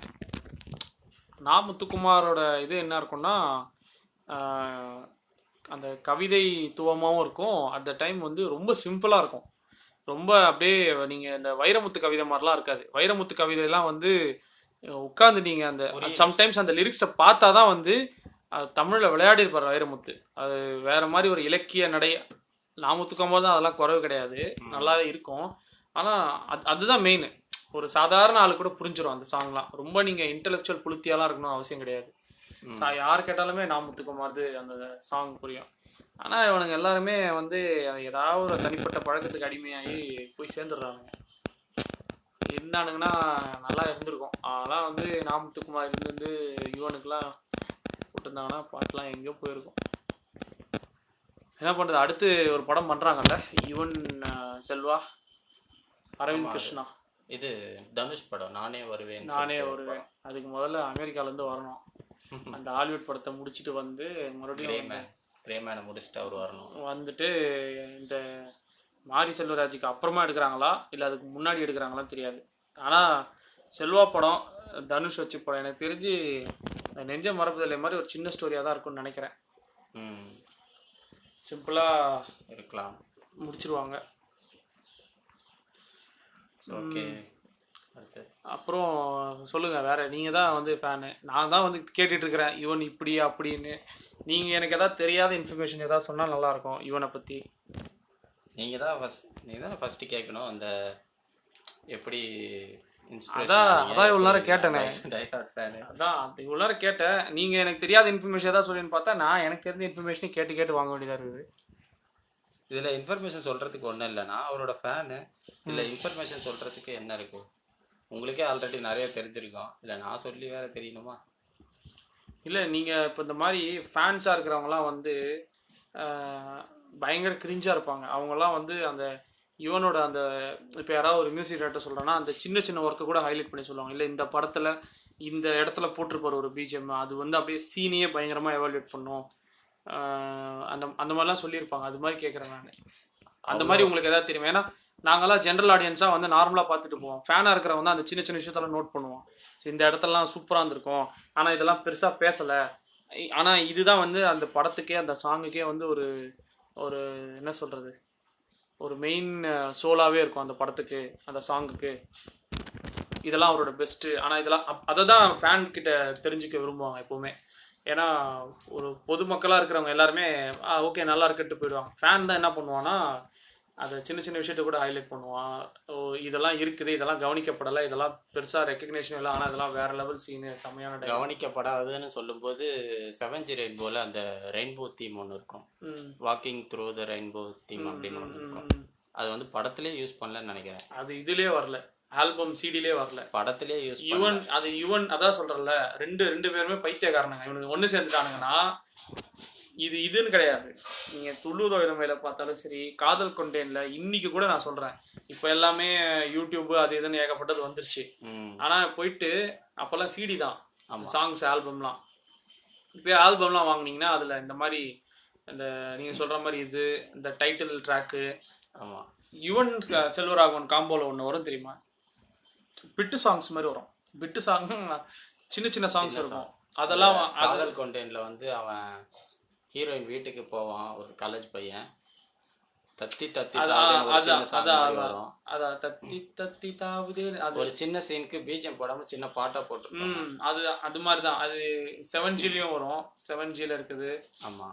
நா முத்துக்குமாரோட இது என்ன இருக்கும்னா அந்த கவிதை துவமாகவும் இருக்கும். அட் த டைம் வந்து ரொம்ப சிம்பிளாக இருக்கும். ரொம்ப அப்படியே நீங்கள் இந்த வைரமுத்து கவிதை மாதிரிலாம் இருக்காது. வைரமுத்து கவிதைலாம் வந்து உட்காந்து நீங்கள் அந்த. சம்டைம்ஸ் அந்த லிரிக்ஸை பார்த்தா தான் வந்து அது தமிழில் விளையாடி இருப்பார் வைரமுத்து அது வேற மாதிரி ஒரு இலக்கிய நடை நாமத்துக்கும்போது தான் அதெல்லாம் குறைவு கிடையாது. நல்லா இருக்கும். ஆனால் அது அதுதான் மெயின் ஒரு சாதாரண ஆளு கூட புரிஞ்சிடும் அந்த சாங்லாம் ரொம்ப நீங்கள் இன்டெலெக்சுவல் புளுத்தியாலாம் இருக்கணும் அவசியம் கிடையாது. யார் கேட்டாலுமே நாமத்துக்குமார்து அந்த சாங் புரியும். ஆனால் இவனுங்க எல்லாருமே வந்து ஏதாவது ஒரு தனிப்பட்ட பழக்கத்துக்கு அடிமையாகி போய் சேர்ந்துடுறானுங்க. இருந்தானுங்கன்னா நல்லா இருந்திருக்கும். அதெல்லாம் வந்து நாமத்துக்குமார் இருந்து வந்து யுவனுக்குலாம் போட்டிருந்தாங்கன்னா பாட்டெலாம் எங்கேயோ போயிருக்கும். என்ன பண்ணுறது அடுத்து ஒரு படம் பண்ணுறாங்கல்ல யுவன் செல்வா அரவிந்த் கிருஷ்ணா. இது தனுஷ் படம். நானே வருவேன் நானே வருவேன். அதுக்கு முதல்ல அமெரிக்காலேருந்து வரணும். அந்த ஹாலிவுட் படத்தை முடிச்சுட்டு வந்து மறுபடியும் கிரேமேனை முடிச்சுட்டு அவர் வரணும். வந்துட்டு இந்த மாரி செல்வராஜுக்கு அப்புறமா எடுக்கிறாங்களா? இல்லை அதுக்கு முன்னாடி எடுக்கிறாங்களான்னு தெரியாது. ஆனால் செல்வா படம் தனுஷ் வச்சு படம் எனக்கு தெரிஞ்சு நெஞ்ச மரபுதலை மாதிரி ஒரு சின்ன ஸ்டோரியாக தான் இருக்கும்னு நினைக்கிறேன். சிம்பிளாக இருக்கலாம். முடிச்சிருவாங்க. ஓகே. அப்புறம் சொல்லுங்கள் வேற நீங்கள் தான் வந்து ஃபேனு நான் தான் வந்து கேட்டுட்டு இருக்கிறேன் இவன் இப்படி அப்படின்னு. நீங்கள் எனக்கு ஏதாவது தெரியாத இன்ஃபர்மேஷன் ஏதாவது சொன்னால் நல்லாயிருக்கும் இவனை பற்றி நீங்க தான் ஃபர்ஸ்ட் நீங்க தான் ஃபர்ஸ்ட் கேட்கணும் அந்த எப்படி அதான், அதான் இவ்வளவு நேரம் கேட்டேனே. அதான் அது இவ்வளோ நேரம் கேட்டேன். நீங்கள் எனக்கு தெரியாத இன்ஃபர்மேஷன் ஏதாவது சொல்லுன்னு பார்த்தா நான் எனக்கு தெரிஞ்ச இன்ஃபர்மேஷனே கேட்டு கேட்டு வாங்க வேண்டியதாக இருக்குது. இதுல இன்ஃபர்மேஷன் சொல்றதுக்கு ஒண்ணும் இல்லைன்னா அவரோட ஃபேனு இதுல இன்ஃபர்மேஷன் சொல்றதுக்கு என்ன இருக்கு? உங்களுக்கே ஆல்ரெடி நிறைய தெரிஞ்சிருக்கும். இல்ல நான் சொல்லி வேற தெரியணுமா? இல்லை நீங்கள் இப்போ இந்த மாதிரி ஃபேன்ஸாக இருக்கிறவங்களாம் வந்து பயங்கர கிரிஞ்சாக இருப்பாங்க. அவங்கெல்லாம் வந்து அந்த இவனோட அந்த இப்போ யாராவது ஒரு மியூசிக் டேரக்டர் சொல்கிறேன்னா அந்த சின்ன சின்ன ஒர்க்கை கூட ஹைலைட் பண்ணி சொல்லுவாங்க. இல்லை இந்த படத்தில் இந்த இடத்துல போட்டிருப்பார் ஒரு பிஜிஎம் அது வந்து அப்படியே சீனையே பயங்கரமாக எவாலுவேட் பண்ணும். அந்த அந்த மாதிரிலாம் சொல்லியிருப்பாங்க. அது மாதிரி கேட்குறேன் நான். அந்த மாதிரி உங்களுக்கு ஏதாவது தெரியுமா? ஏன்னா நாங்கெல்லாம் ஜென்ரல் ஆடியன்ஸாக வந்து நார்மலாக பார்த்துட்டு போவோம். ஃபேனாக இருக்கிறவங்க வந்து அந்த சின்ன சின்ன விஷயத்தெல்லாம் நோட் பண்ணுவோம். சரி இந்த இடத்தெல்லாம் சூப்பராக இருந்திருக்கும். ஆனால் இதெல்லாம் பெருசாக பேசலை. ஆனால் இதுதான் வந்து அந்த படத்துக்கே அந்த சாங்குக்கே வந்து ஒரு ஒரு என்ன சொல்கிறது ஒரு மெயின் சோலாகவே இருக்கும் அந்த படத்துக்கு அந்த சாங்குக்கு இதெல்லாம் அவரோட பெஸ்ட்டு ஆனால் இதெல்லாம் அப்- அதை தான் ஃபேன் கிட்ட தெரிஞ்சுக்க விரும்புவாங்க எப்போவுமே. ஏன்னா ஒரு பொதுமக்களாக இருக்கிறவங்க எல்லாருமே ஓகே நல்லா இருக்கட்டு போயிடுவாங்க. ஃபேன் தான் என்ன பண்ணுவான்னா அதை சின்ன சின்ன விஷயத்த கூட ஹைலைட் பண்ணுவான் ஓ இதெல்லாம் இருக்குது இதெல்லாம் கவனிக்கப்படலை இதெல்லாம் பெருசாக ரெக்கக்னேஷன் இல்லை ஆனால் இதெல்லாம் வேற லெவல் சீனு செம்மையான. கவனிக்கப்படாதுன்னு சொல்லும்போது செவன்ஜி ரெயின்போல அந்த ரெயின்போ தீம் ஒன்று இருக்கும். Walking through the rainbow theme அப்படின்னு ஒன்று இருக்கும். அது வந்து படத்திலே யூஸ் பண்ணலன்னு நினைக்கிறேன். அது இதுலயே வரல. ஆல்பம் சிடிலே வரல. படத்திலே யூஸ் யுவன் அது யுவன் அதான் சொல்றேன்ல ரெண்டு ரெண்டு பேருமே பைத்தியக்காரனுங்க. இவனுக்கு ஒண்ணு சேர்ந்துட்டானுங்கன்னா இது இதுன்னு கிடையாது. நீங்க துள்ளுதோ இளமையில பார்த்தாலும் சரி காதல் கொண்டேன்ல இன்னைக்கு கூட நான் சொல்றேன். இப்ப எல்லாமே யூடியூப் அது இதுன்னு ஏகப்பட்டது வந்துருச்சு. ஆனா போயிட்டு அப்பெல்லாம் சிடி தான். சாங்ஸ் ஆல்பம்லாம் இப்போ ஆல்பம்லாம் வாங்குனீங்கன்னா அதுல இந்த மாதிரி இந்த நீங்க சொல்ற மாதிரி இது இந்த டைட்டில் ட்ராக்கு ஆமா. யுவன் செல்வராகவன் காம்போல ஒன்று வரும் தெரியுமா? பிட்டு சாங்ஸ் மாதிரி வரும். பிட்டு சாங் சின்ன சின்ன சாங்ஸ் இருக்கும். அதெல்லாம் காதல் கொண்டேன்ல வந்து அவன் ஹீரோயின் வீட்டுக்கு போவான் ஒரு காலேஜ் பையன். தத்தி தத்தி அதான், தத்தி தத்தி தாவுதே அது. ஒரு சின்ன சீனுக்கு பீஜம் போடாம சின்ன பாட்டா ம் அது அது மாதிரி தான் அது செவன் ஜிலையும் வரும். செவன் ஜில இருக்குது. ஆமா.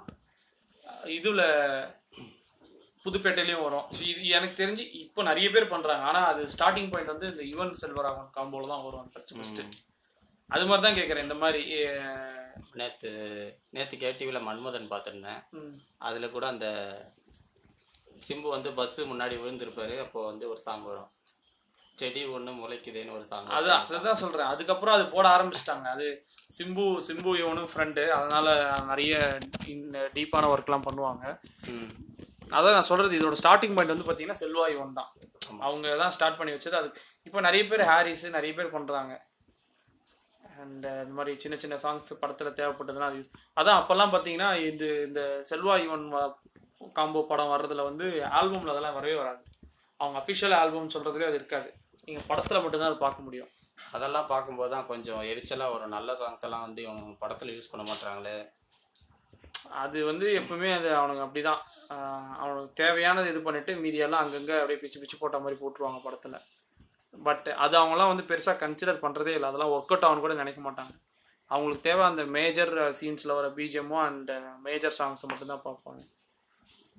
இதுல புதுப்பேட்டையிலயும் வரும். So இது எனக்கு தெரிஞ்சு இப்போ நிறைய பேர் பண்றாங்க. ஆனா அது ஸ்டார்டிங் பாயிண்ட் வந்து இந்த யுவன் செல்வராகவன் காம்போல தான் வரும். First first. அது மாதிரி தான் கேட்குறேன் இந்த மாதிரி நேத்து நேத்து கேடிவில மன்மதன் பார்த்திருந்தேன் அதுல கூட அந்த சிம்பு வந்து பஸ் முன்னாடி விழுந்திருப்பாரு அப்போ வந்து ஒரு சாங் வரும். செடி ஒண்ணு முளைக்குதேன்னு ஒரு சாங் அது அதுதான் சொல்றேன். அதுக்கப்புறம் அது போட ஆரம்பிச்சிட்டாங்க. அது சிம்பு சிம்பு இவனும் ஃப்ரெண்டு அதனால நிறைய டீப்பான ஒர்க்லாம் பண்ணுவாங்க. அதான் நான் சொல்றது இதோட ஸ்டார்டிங் பாயிண்ட் வந்து பார்த்தீங்கன்னா செல்வா இவன் தான். அவங்க தான் ஸ்டார்ட் பண்ணி வச்சது. அது இப்போ நிறைய பேர் ஹாரிஸ் நிறைய பேர் பண்றாங்க அண்ட் இந்த மாதிரி சின்ன சின்ன சாங்ஸ் படத்துல தேவைப்பட்டதுன்னா அது அதான் அப்பெல்லாம் பார்த்தீங்கன்னா இந்த இந்த செல்வா இவன் காம்போ படம் வர்றதுல வந்து ஆல்பம்ல அதெல்லாம் வரவே வராது. அவங்க அஃபிஷியல் ஆல்பம் சொல்றதுலேயே அது இருக்காது. நீங்க படத்துல மட்டும்தான் அதை பார்க்க முடியும். அதெல்லாம் பார்க்கும்போது தான் கொஞ்சம் எரிச்சலாக ஒரு நல்ல சாங்ஸ் எல்லாம் வந்து இவங்க படத்தில் யூஸ் பண்ண மாட்டாங்களே அது வந்து எப்பவுமே அது அவனுக்கு அப்படிதான். அவனுக்கு தேவையானது இது பண்ணிட்டு மீதியெல்லாம் அங்கங்கே அப்படியே பிச்சு பிச்சு போட்ட மாதிரி போட்டுருவாங்க படத்தில். பட் அது அவங்களாம் வந்து பெருசாக கன்சிடர் பண்ணுறதே இல்லை. அதெல்லாம் ஒர்க் அவுட் ஆகும்னு கூட நினைக்க மாட்டாங்க. அவங்களுக்கு தேவை அந்த மேஜர் சீன்ஸில் வர பிஜிஎம்மோ அண்ட் மேஜர் சாங்ஸ் மட்டும்தான் பார்ப்பாங்க.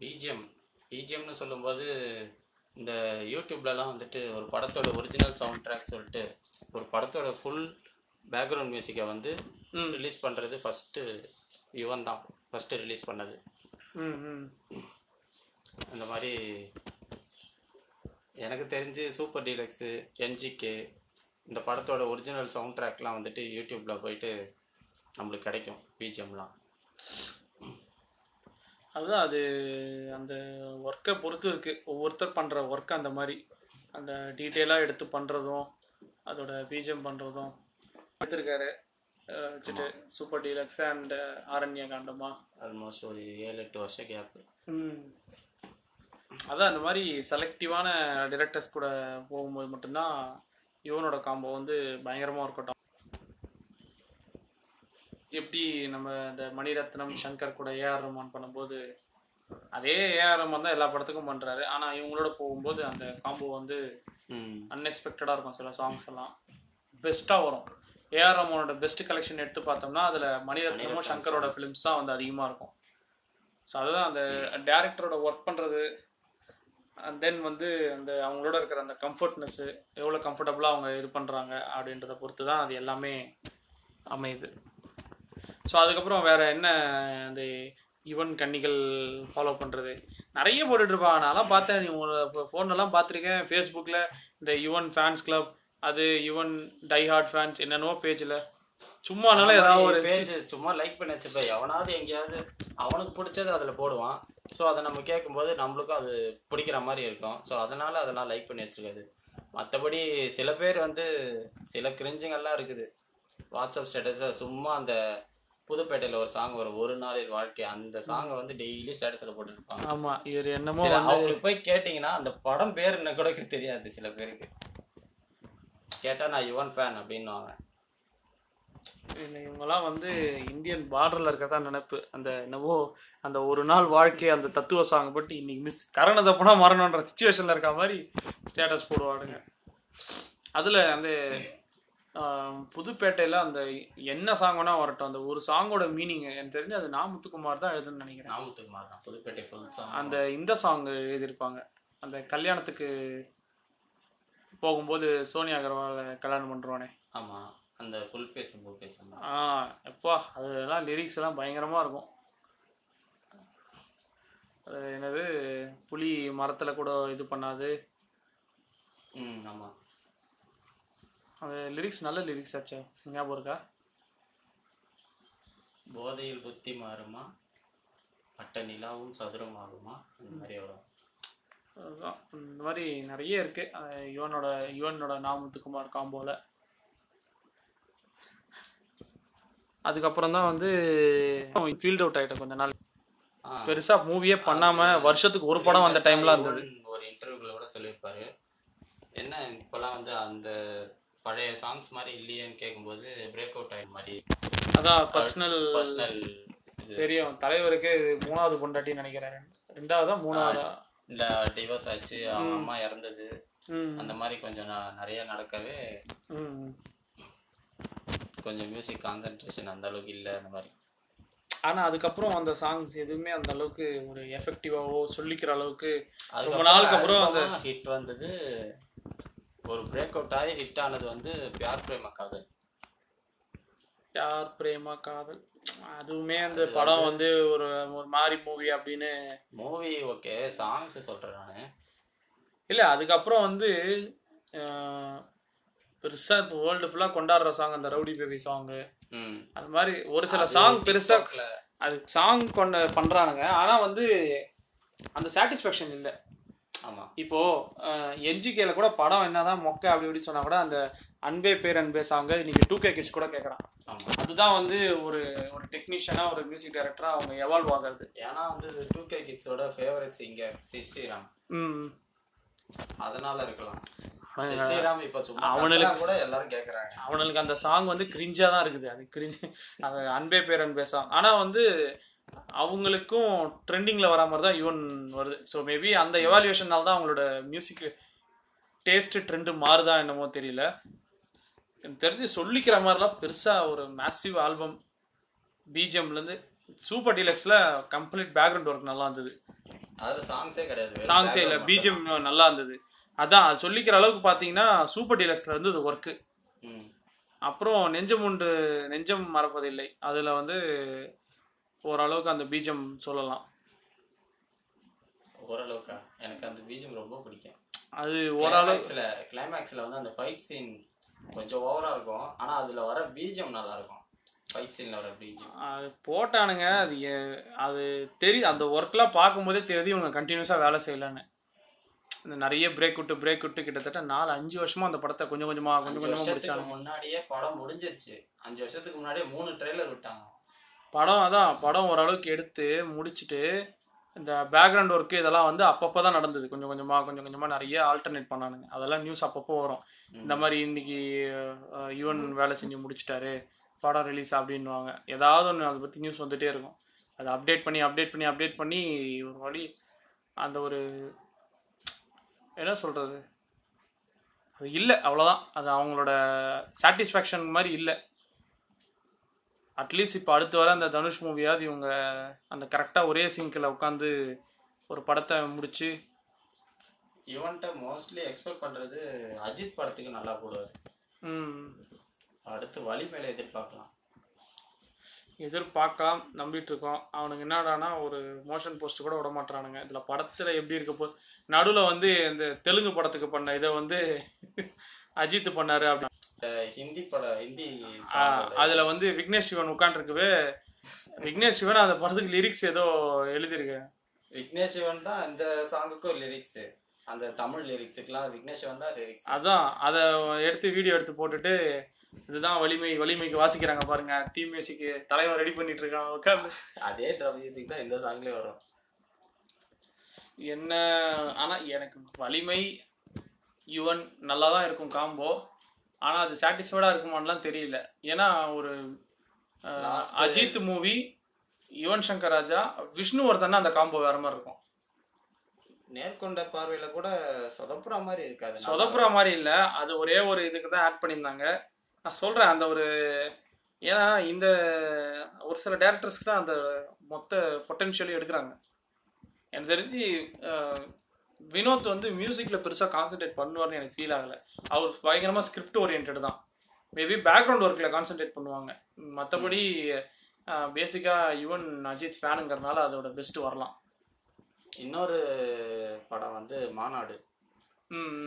பிஜிஎம் பிஜிஎம்னு சொல்லும்போது இந்த யூடியூப்லலாம் வந்துட்டு ஒரு படத்தோட ஒரிஜினல் சவுண்ட் ட்ராக் சொல்லிட்டு ஒரு படத்தோட ஃபுல் பேக்ரவுண்ட் மியூசிக்கை வந்து ரிலீஸ் பண்ணுறது ஃபஸ்ட்டு யுவன் தான். ஃபஸ்ட்டு ரிலீஸ் பண்ணது. அந்த மாதிரி எனக்கு தெரிஞ்சு சூப்பர் டீலக்ஸு என்ஜிகே இந்த படத்தோட ஒரிஜினல் சவுண்ட் ட்ராக்லாம் வந்துட்டு யூடியூப்பில் போயிட்டு நம்மளுக்கு கிடைக்கும் பிஜிஎம்லாம் அதுதான் அது அந்த ஒர்க்கை பொறுத்து இருக்கு. ஒவ்வொருத்தர் பண்ணுற ஒர்க் அந்த மாதிரி. அந்த டீட்டெயிலாக எடுத்து பண்ணுறதும் அதோட பிஜிஎம் பண்ணுறதும் எடுத்திருக்காரு வச்சுட்டு சூப்பர் டீலக்ஸ் அண்ட் ஆரண்ய காண்டமா ஆல்மோஸ்ட் ஒரு ஏழு எட்டு வருஷம் கேப்பு ம். அதான் இந்த மாதிரி செலக்டிவான டிரெக்டர்ஸ் கூட போகும்போது மட்டும்தான் யுவனோட காம்போ வந்து பயங்கரமாக இருக்கட்டும் எப்படி நம்ம இந்த மணிரத்னம் சங்கர் கூட ஏஆர் ரஹ்மான் பண்ணும்போது அதே ஏஆர் ரஹ்மான் தான் எல்லா படத்துக்கும் பண்ணுறாரு ஆனால் இவங்களோட போகும்போது அந்த காம்போ வந்து அன்எக்ஸ்பெக்டடாக இருக்கும் சில சாங்ஸ் எல்லாம். பெஸ்ட்டாக வரும். ஏஆர் ரஹ்மானோட பெஸ்ட் கலெக்ஷன் எடுத்து பார்த்தோம்னா அதில் மணிரத்னமும் மணிரத்னம் சங்கரோட. ஃபிலிம்ஸ் தான் வந்து அதிகமாக இருக்கும். ஸோ அதுதான் அந்த டேரக்டரோட ஒர்க் பண்ணுறது அண்ட் தென் வந்து அந்த அவங்களோட இருக்கிற அந்த கம்ஃபர்ட்னஸ்ஸு எவ்வளோ கம்ஃபர்டபுளாக அவங்க இது பண்ணுறாங்க அப்படின்றத பொறுத்து தான் அது எல்லாமே அமையுது. ஸோ அதுக்கப்புறம் வேற என்ன அந்த யுவன் கன்னிகள் ஃபாலோ பண்ணுறது நிறைய போட்டுட்டு இருப்பாங்க நான்லாம் பார்த்தேன். நீ உங்களோட ஃபோன்லாம் பார்த்துருக்கேன். ஃபேஸ்புக்கில் இந்த யுவன் ஃபேன்ஸ் கிளப் அது யுவன் டை ஹார்ட் ஃபேன்ஸ் என்னென்னவோ பேஜில் சும்மானாலும் ஏதாவது ஒரு பேஜ் சும்மா லைக் பண்ணி வச்சிருப்பேன். எவனாவது எங்கேயாவது அவனுக்கு பிடிச்சது அதில் போடுவான். ஸோ அதை நம்ம கேட்கும்போது நம்மளுக்கும் அது பிடிக்கிற மாதிரி இருக்கும். ஸோ அதனால அதெல்லாம் லைக் பண்ணி வச்சிருக்காது மற்றபடி சில பேர் வந்து சில கிரிஞ்சுங்கெல்லாம் இருக்குது. வாட்ஸ்அப் ஸ்டேட்டஸில் சும்மா அந்த புதுப்பேட்டையில் ஒரு சாங் வரும். ஒரு நாளில் வாழ்க்கை. அந்த சாங்கை வந்து டெய்லி ஸ்டேட்டஸில் போட்டுருப்பாங்க. ஆமாம் இவர் என்னமோ அவங்களுக்கு போய் கேட்டிங்கன்னா அந்த படம் பேர் என்ன கூட தெரியாது சில பேருக்கு. கேட்டால் நான் யுவன் ஃபேன் அப்படின்னுவாங்க. இல்லை, இவங்கெல்லாம் வந்து இந்தியன் பார்டரில் இருக்கறதா நினைப்பு. அந்த என்னவோ அந்த ஒரு நாள் வாழ்க்கை அந்த தத்துவ சாங் பட்டு இன்னைக்கு மிஸ் கரண தப்புனா மரணன்ற சுச்சுவேஷனில் இருக்க மாதிரி ஸ்டேட்டஸ் போடுவாடுங்க அதில் அந்த புதுப்பேட்டையில் அந்த என்ன சாங் வேணா வரட்டும். அந்த ஒரு சாங்கோட மீனிங் எனக்கு தெரிஞ்சு அது நாமுத்துக்குமார் தான் எழுதுன்னு நினைக்கிறேன். நாமத்துக்குமார் தான். புதுப்பேட்டை ஃபுல் சாங் அந்த இந்த சாங் எழுதியிருப்பாங்க. அந்த கல்யாணத்துக்கு போகும்போது சோனியா அகர்வால் கல்யாணம் பண்ணுறோனே ஆமாம் அந்த புல் பேசும் புல் பேசும் ஆ? எப்பா அதெல்லாம் லிரிக்ஸ் எல்லாம் பயங்கரமா இருக்கும். அது என்னது புலி மரத்துல கூட இது பண்ணாது. ம் ஆமாம் அந்த லிரிக்ஸ் நல்ல லிரிக்ஸ் ஆச்சே. ஞாபகம் இருக்கா? போதையில் புத்தி மாறுமா? பட்ட நிலாவும் சதுரமாகுமா இந்த மாதிரி வரும் அதுதான். இந்த மாதிரி நிறைய இருக்கு. அஹ் யுவனோட யுவனோட நாமத்துக்குமார் காம்போல அதுக்கப்புறம் தான் வந்து ஃபீல்ட் அவுட் ஆயிட்டேன் கொஞ்ச நாள். ஆ, பெருசா மூவியே பண்ணாம வருஷத்துக்கு ஒரு படம் வந்த டைம்லாம் இருந்தது. ஒரு இன்டர்வியூல கூட சொல்லியிருப்பாரு. என்ன இப்போலாம் வந்து அந்த பழைய சாங்ஸ் மாதிரி இல்லையேன்னு கேட்கும்போது பிரேக் அவுட் ஆகிற மாதிரி. அதான் பர்சனல் பர்சனல் தெரியும். தலைவருக்கு மூணாவது பொண்டாட்டின்னு நினைக்கிறேன். ரெண்டாவதா மூணாவதா? இல்லை டிவோர்ஸ் ஆச்சு அவங்க அம்மா இறந்தது. அந்த மாதிரி கொஞ்சம் நிறைய நடக்கவே கொஞ்சம் மியூசிக் கான்சென்ட்ரேஷன் அந்த அளவுக்கு இல்லை அந்த மாதிரி. ஆனா அதுக்கப்புறம் அந்த சாங்ஸ் எதுவுமே அந்த அளவுக்கு ஒரு எஃபெக்டிவாவோ சொல்லிக்கிற அளவுக்கு அதுக்கப்புறம் நாளுக்கு அப்புறம் அந்த- ஹிட் வந்தது ஒரு பிரேக் அவுட் ஆகி ஹிட் ஆனது வந்து பியார் பிரேம காதல் யார் பிரேமா காதல் அதுவுமே அந்த படம் வந்து ஒரு ஒரு மாதிரி மூவி அப்படின்னு மூவி ஓகே சாங்ஸ் சொல்றேன் நானு. இல்ல அதுக்கப்புறம் வந்து பெருசா இப்போ வேர்ல்டு ஃபுல்லா கொண்டாடுற சாங் அந்த ரவுடி பேபி சாங் அது மாதிரி ஒரு சில சாங் பெருசா அது சாங் கொண்ட பண்றானுங்க. ஆனா வந்து அந்த சாட்டிஸ்ஃபேக்ஷன் இல்லை. ஆமா. இப்போ என்ஜிகேல கூட படம் என்னதான் மொக்க அப்படி இப்படி சொன்னா கூட அந்த அன்பே பேர் அன்பே சாங்க இன்னைக்கு டூ கே கிட்ஸ் கூட கேட்கறான் அதுதான் வந்து ஒரு ஒரு டெக்னீஷியனா ஒரு மியூசிக் டைரக்டரா அவங்க எவால்வ் ஆகுறது. ஏன்னா வந்து டூ கே கிட்ஸோட ஃபேவரட் சிங்கர் சிஸ்டிராம் ம். அதனால இருக்கலாம். அவனுக்கு- அவனுக்கு அந்த சாங் வந்து கிரிஞ்சா தான் இருக்குது. அது கிரிஞ்சு அது அன்பே பேர் அன்பே சாங் ஆனா வந்து அவங்களுக்கும் ட்ரெண்டிங்ல வர மாதிரி தான் ஈவன் வருது. ஸோ மேபி அந்த எவாலுவேஷனால தான் அவங்களோட மியூசிக் டேஸ்ட் ட்ரெண்டு மாறுதா என்னமோ தெரியல. எனக்கு தெரிஞ்சு சொல்லிக்கிற மாதிரிலாம் பெருசா ஒரு மேசிவ் ஆல்பம் பிஜிஎம்லேருந்து சூப்பர் டீலக்ஸில் கம்ப்ளீட் பேக்ரவுண்ட் ஒர்க் நல்லா இருந்தது. அதுல சாங்ஸே கிடையாது. சாங்ஸே இல்லை பிஜிஎம் நல்லா இருந்தது. அதான் அது சொல்லிக்கிற அளவுக்கு பார்த்தீங்கன்னா சூப்பர் டீலக்ஸில் இருந்தது ஒர்க்கு மட்டும். ம். அப்புறம் நெஞ்சம் உண்டு நெஞ்சம் மறப்பதில்லை அதில் வந்து ஓரளவுக்கு அந்த பீஜம் சொல்லலாம். ஓரளவுக்கா? எனக்கு அந்த பீஜம் ரொம்ப பிடிக்கும். அது ஓரளவு கிளைமேக்ஸ்ல கிளைமேக்ஸ்ல வந்து அந்த ஃபைட் சீன் கொஞ்சம் ஓவரா இருக்கும். ஆனா அதுல வர பீஜம் நல்லா இருக்கும் ஃபைட் சீன்ல வர பீஜம் அது போட்டானுங்க அது அது தெரியுது அந்த ஒர்க்லாம் பார்க்கும்போதே தெரியுது இவங்க கண்டினியூஸாக வேலை செய்யலான்னு. இந்த நிறைய பிரேக் விட்டு பிரேக் விட்டு கிட்டத்தட்ட நாலு அஞ்சு வருஷமா அந்த படத்தை கொஞ்சம் கொஞ்சமா கொஞ்சம் அஞ்சு கொஞ்சமா வருஷத்துக்கு முடிச்சானுங்க. முன்னாடியே படம் முடிஞ்சிருச்சு. அஞ்சு வருஷத்துக்கு முன்னாடியே மூணு ட்ரெய்லர் விட்டாங்க படம் அதான் படம் ஓரளவுக்கு எடுத்து முடிச்சுட்டு இந்த பேக்ரவுண்ட் ஒர்க்கு இதெல்லாம் வந்து அப்பப்போ தான் நடந்தது. கொஞ்சம் கொஞ்சமாக கொஞ்சம் கொஞ்சமாக நிறைய ஆல்டர்னேட் பண்ணானுங்க. அதெல்லாம் நியூஸ் அப்பப்போ வரும். இந்த மாதிரி இன்னைக்கு யுவன் வேலை செஞ்சு முடிச்சிட்டாரு. படம் ரிலீஸ் அப்படின்னுவாங்க ஏதாவது ஒன்று அதை பற்றி நியூஸ் வந்துட்டே இருக்கும். அதை அப்டேட் பண்ணி அப்டேட் பண்ணி அப்டேட் பண்ணி ஒரு வழி அந்த ஒரு என்ன சொல்கிறது அது இல்லை அவ்வளோதான் அது அவங்களோட சாட்டிஸ்ஃபேக்ஷன் மாதிரி இல்லை. அட்லீஸ்ட் இப்போ அடுத்து வர அந்த தனுஷ் மூவியாவது இவங்க அந்த கரெக்டாக ஒரே சிங்கில் உட்காந்து ஒரு படத்தை முடிச்சு இவன்ட்ட மோஸ்ட்லி எக்ஸ்பெக்ட் பண்றது அஜித் படத்துக்கு நல்லா போடுவார். ம், அடுத்து வழி மேல எதிர்பார்க்கலாம். எதிர்பார்க்கலாம் நம்பிட்டு இருக்கோம் அவனுக்கு என்னடானா ஒரு மோஷன் போஸ்ட் கூட விட மாட்டானுங்க இதுல படத்துல எப்படி இருக்க போ நடுவுல வந்து இந்த தெலுங்கு படத்துக்கு பண்ண இதை வந்து அஜித் பண்ணாரு அப்படி. அஹ் ஹிந்தி படம் ஹிந்தி அதுல வந்து விக்னேஷ் சிவன் உட்காந்துருக்கவே விக்னேஷ் சிவன் அந்த படத்துக்கு லிரிக்ஸ் ஏதோ எழுதியிருக்கு விக்னேஷ் சிவன் தான் அந்த சாங்குக்கும் லிரிக்ஸ் அந்த தமிழ் லிரிக்ஸுக்குலாம் விக்னேஷ் சிவன் தான் லிரிக்ஸ் அதான் அதை எடுத்து வீடியோ எடுத்து போட்டுட்டு இதுதான் வலிமை வலிமைக்கு வாசிக்கிறாங்க பாருங்க. தீ மியூசிக்கு தலைவன் ரெடி பண்ணிட்டு இருக்கான் உட்காந்து அதே ட்ரம் மியூசிக் தான் இந்த சாங்லயே வரும். என்ன ஆனா எனக்கு வலிமை யுவன் நல்லா தான் இருக்கும் காம்போ ஆனா அது சாட்டிஸ்ஃபைடா இருக்குமான்லாம் தெரியல. ஏன்னா ஒரு அஜித் மூவி யுவன் சங்கர் ராஜா விஷ்ணுவர்தன் அந்த காம்போ வேற மாதிரி இருக்கும். நேர்கொண்ட பார்வையில கூட சொதப்புற மாதிரி இருக்காது. சொதப்புற மாதிரி இல்ல. அது ஒரே ஒரு இதுக்கு தான் ஆட் பண்ணியிருந்தாங்க. நான் சொல்றேன் அந்த ஒரு ஏன்னா இந்த ஒரு சில டேரக்டர்ஸ்க்கு தான் அந்த மொத்த பொட்டென்ஷியலையும் எடுக்கிறாங்க. எனக்கு தெரிஞ்சு வினோத் வந்து மியூசிக்ல பெருசா கான்சென்ட்ரேட் பண்ணுவார்னு எனக்கு ஃபீல் ஆகல. அவர் பயங்கரமா ஸ்கிரிப்ட் ஓரியன்ட் தான். மேபி பேக்ரவுண்ட் ஒர்க்ல கான்சென்ட்ரேட் பண்ணுவாங்க. மற்றபடி பேசிக்கா யுவன் அஜித் ஃபேனுங்கிறதுனால அதோட பெஸ்ட் வரலாம். இன்னொரு படம் வந்து மாநாடு.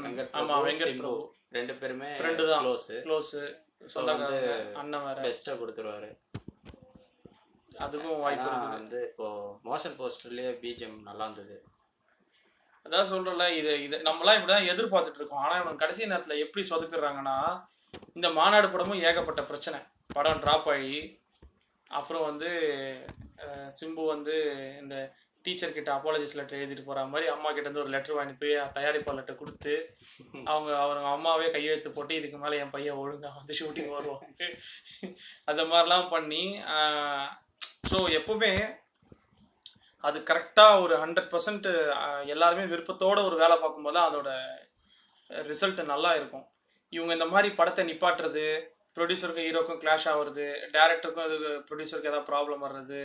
வெங்கட் ஆமா பிரபு, வெங்கட் சிம்பு பிரபு. ரெண்டு பேருமே Friend தான். க்ளோஸ் க்ளோஸ் சொந்தக்காரங்க வந்து அண்ணன் வேற. பெஸ்ட்டா கொடுத்துருவாரு. அதுக்கும் வாய்ப்பு வந்து இப்போ மோஷன் போஸ்டர்லயே பிஜிஎம் நல்லா இருந்தது. அதான் சொல்றல இது இது நம்மலாம் இப்படிதான் எதிர்பார்த்துட்டு இருக்கோம். ஆனா இவங்க கடைசி நேரத்துல எப்படி சொதப்பிடுறாங்கன்னா இந்த மாநாடு படமும் ஏகப்பட்ட பிரச்சனை. படம் டிராப் ஆகி அப்புறம் வந்து சிம்பு வந்து இந்த டீச்சர் கிட்ட அப்பாலஜிஸ் லெட்டர் எழுதிட்டு போற மாதிரி அம்மா கிட்ட இருந்து ஒரு லெட்டர் வாங்கி போய் தயாரிப்பாளர்கிட்ட கொடுத்து அவங்க அவங்க அம்மாவே கையெழுத்து போட்டு இதுக்கு மேல என் பையன் ஒழுங்கா வந்து ஷூட்டிங் வருவாங்க அந்த மாதிரிலாம் பண்ணி ஸோ எப்பவுமே அது கரெக்டாக ஒரு ஹண்ட்ரட் பர்சன்ட் எல்லாருமே விருப்பத்தோட ஒரு வேலை பார்க்கும்போது தான் அதோட ரிசல்ட் நல்லா இருக்கும். இவங்க இந்த மாதிரி படத்தை நிப்பாட்டுறது ப்ரொடியூசருக்கும் ஹீரோக்கும் கிளாஷ் ஆகுறது டேரக்டருக்கும் இது ப்ரொடியூசருக்கு ஏதாவது ப்ராப்ளம் வர்றது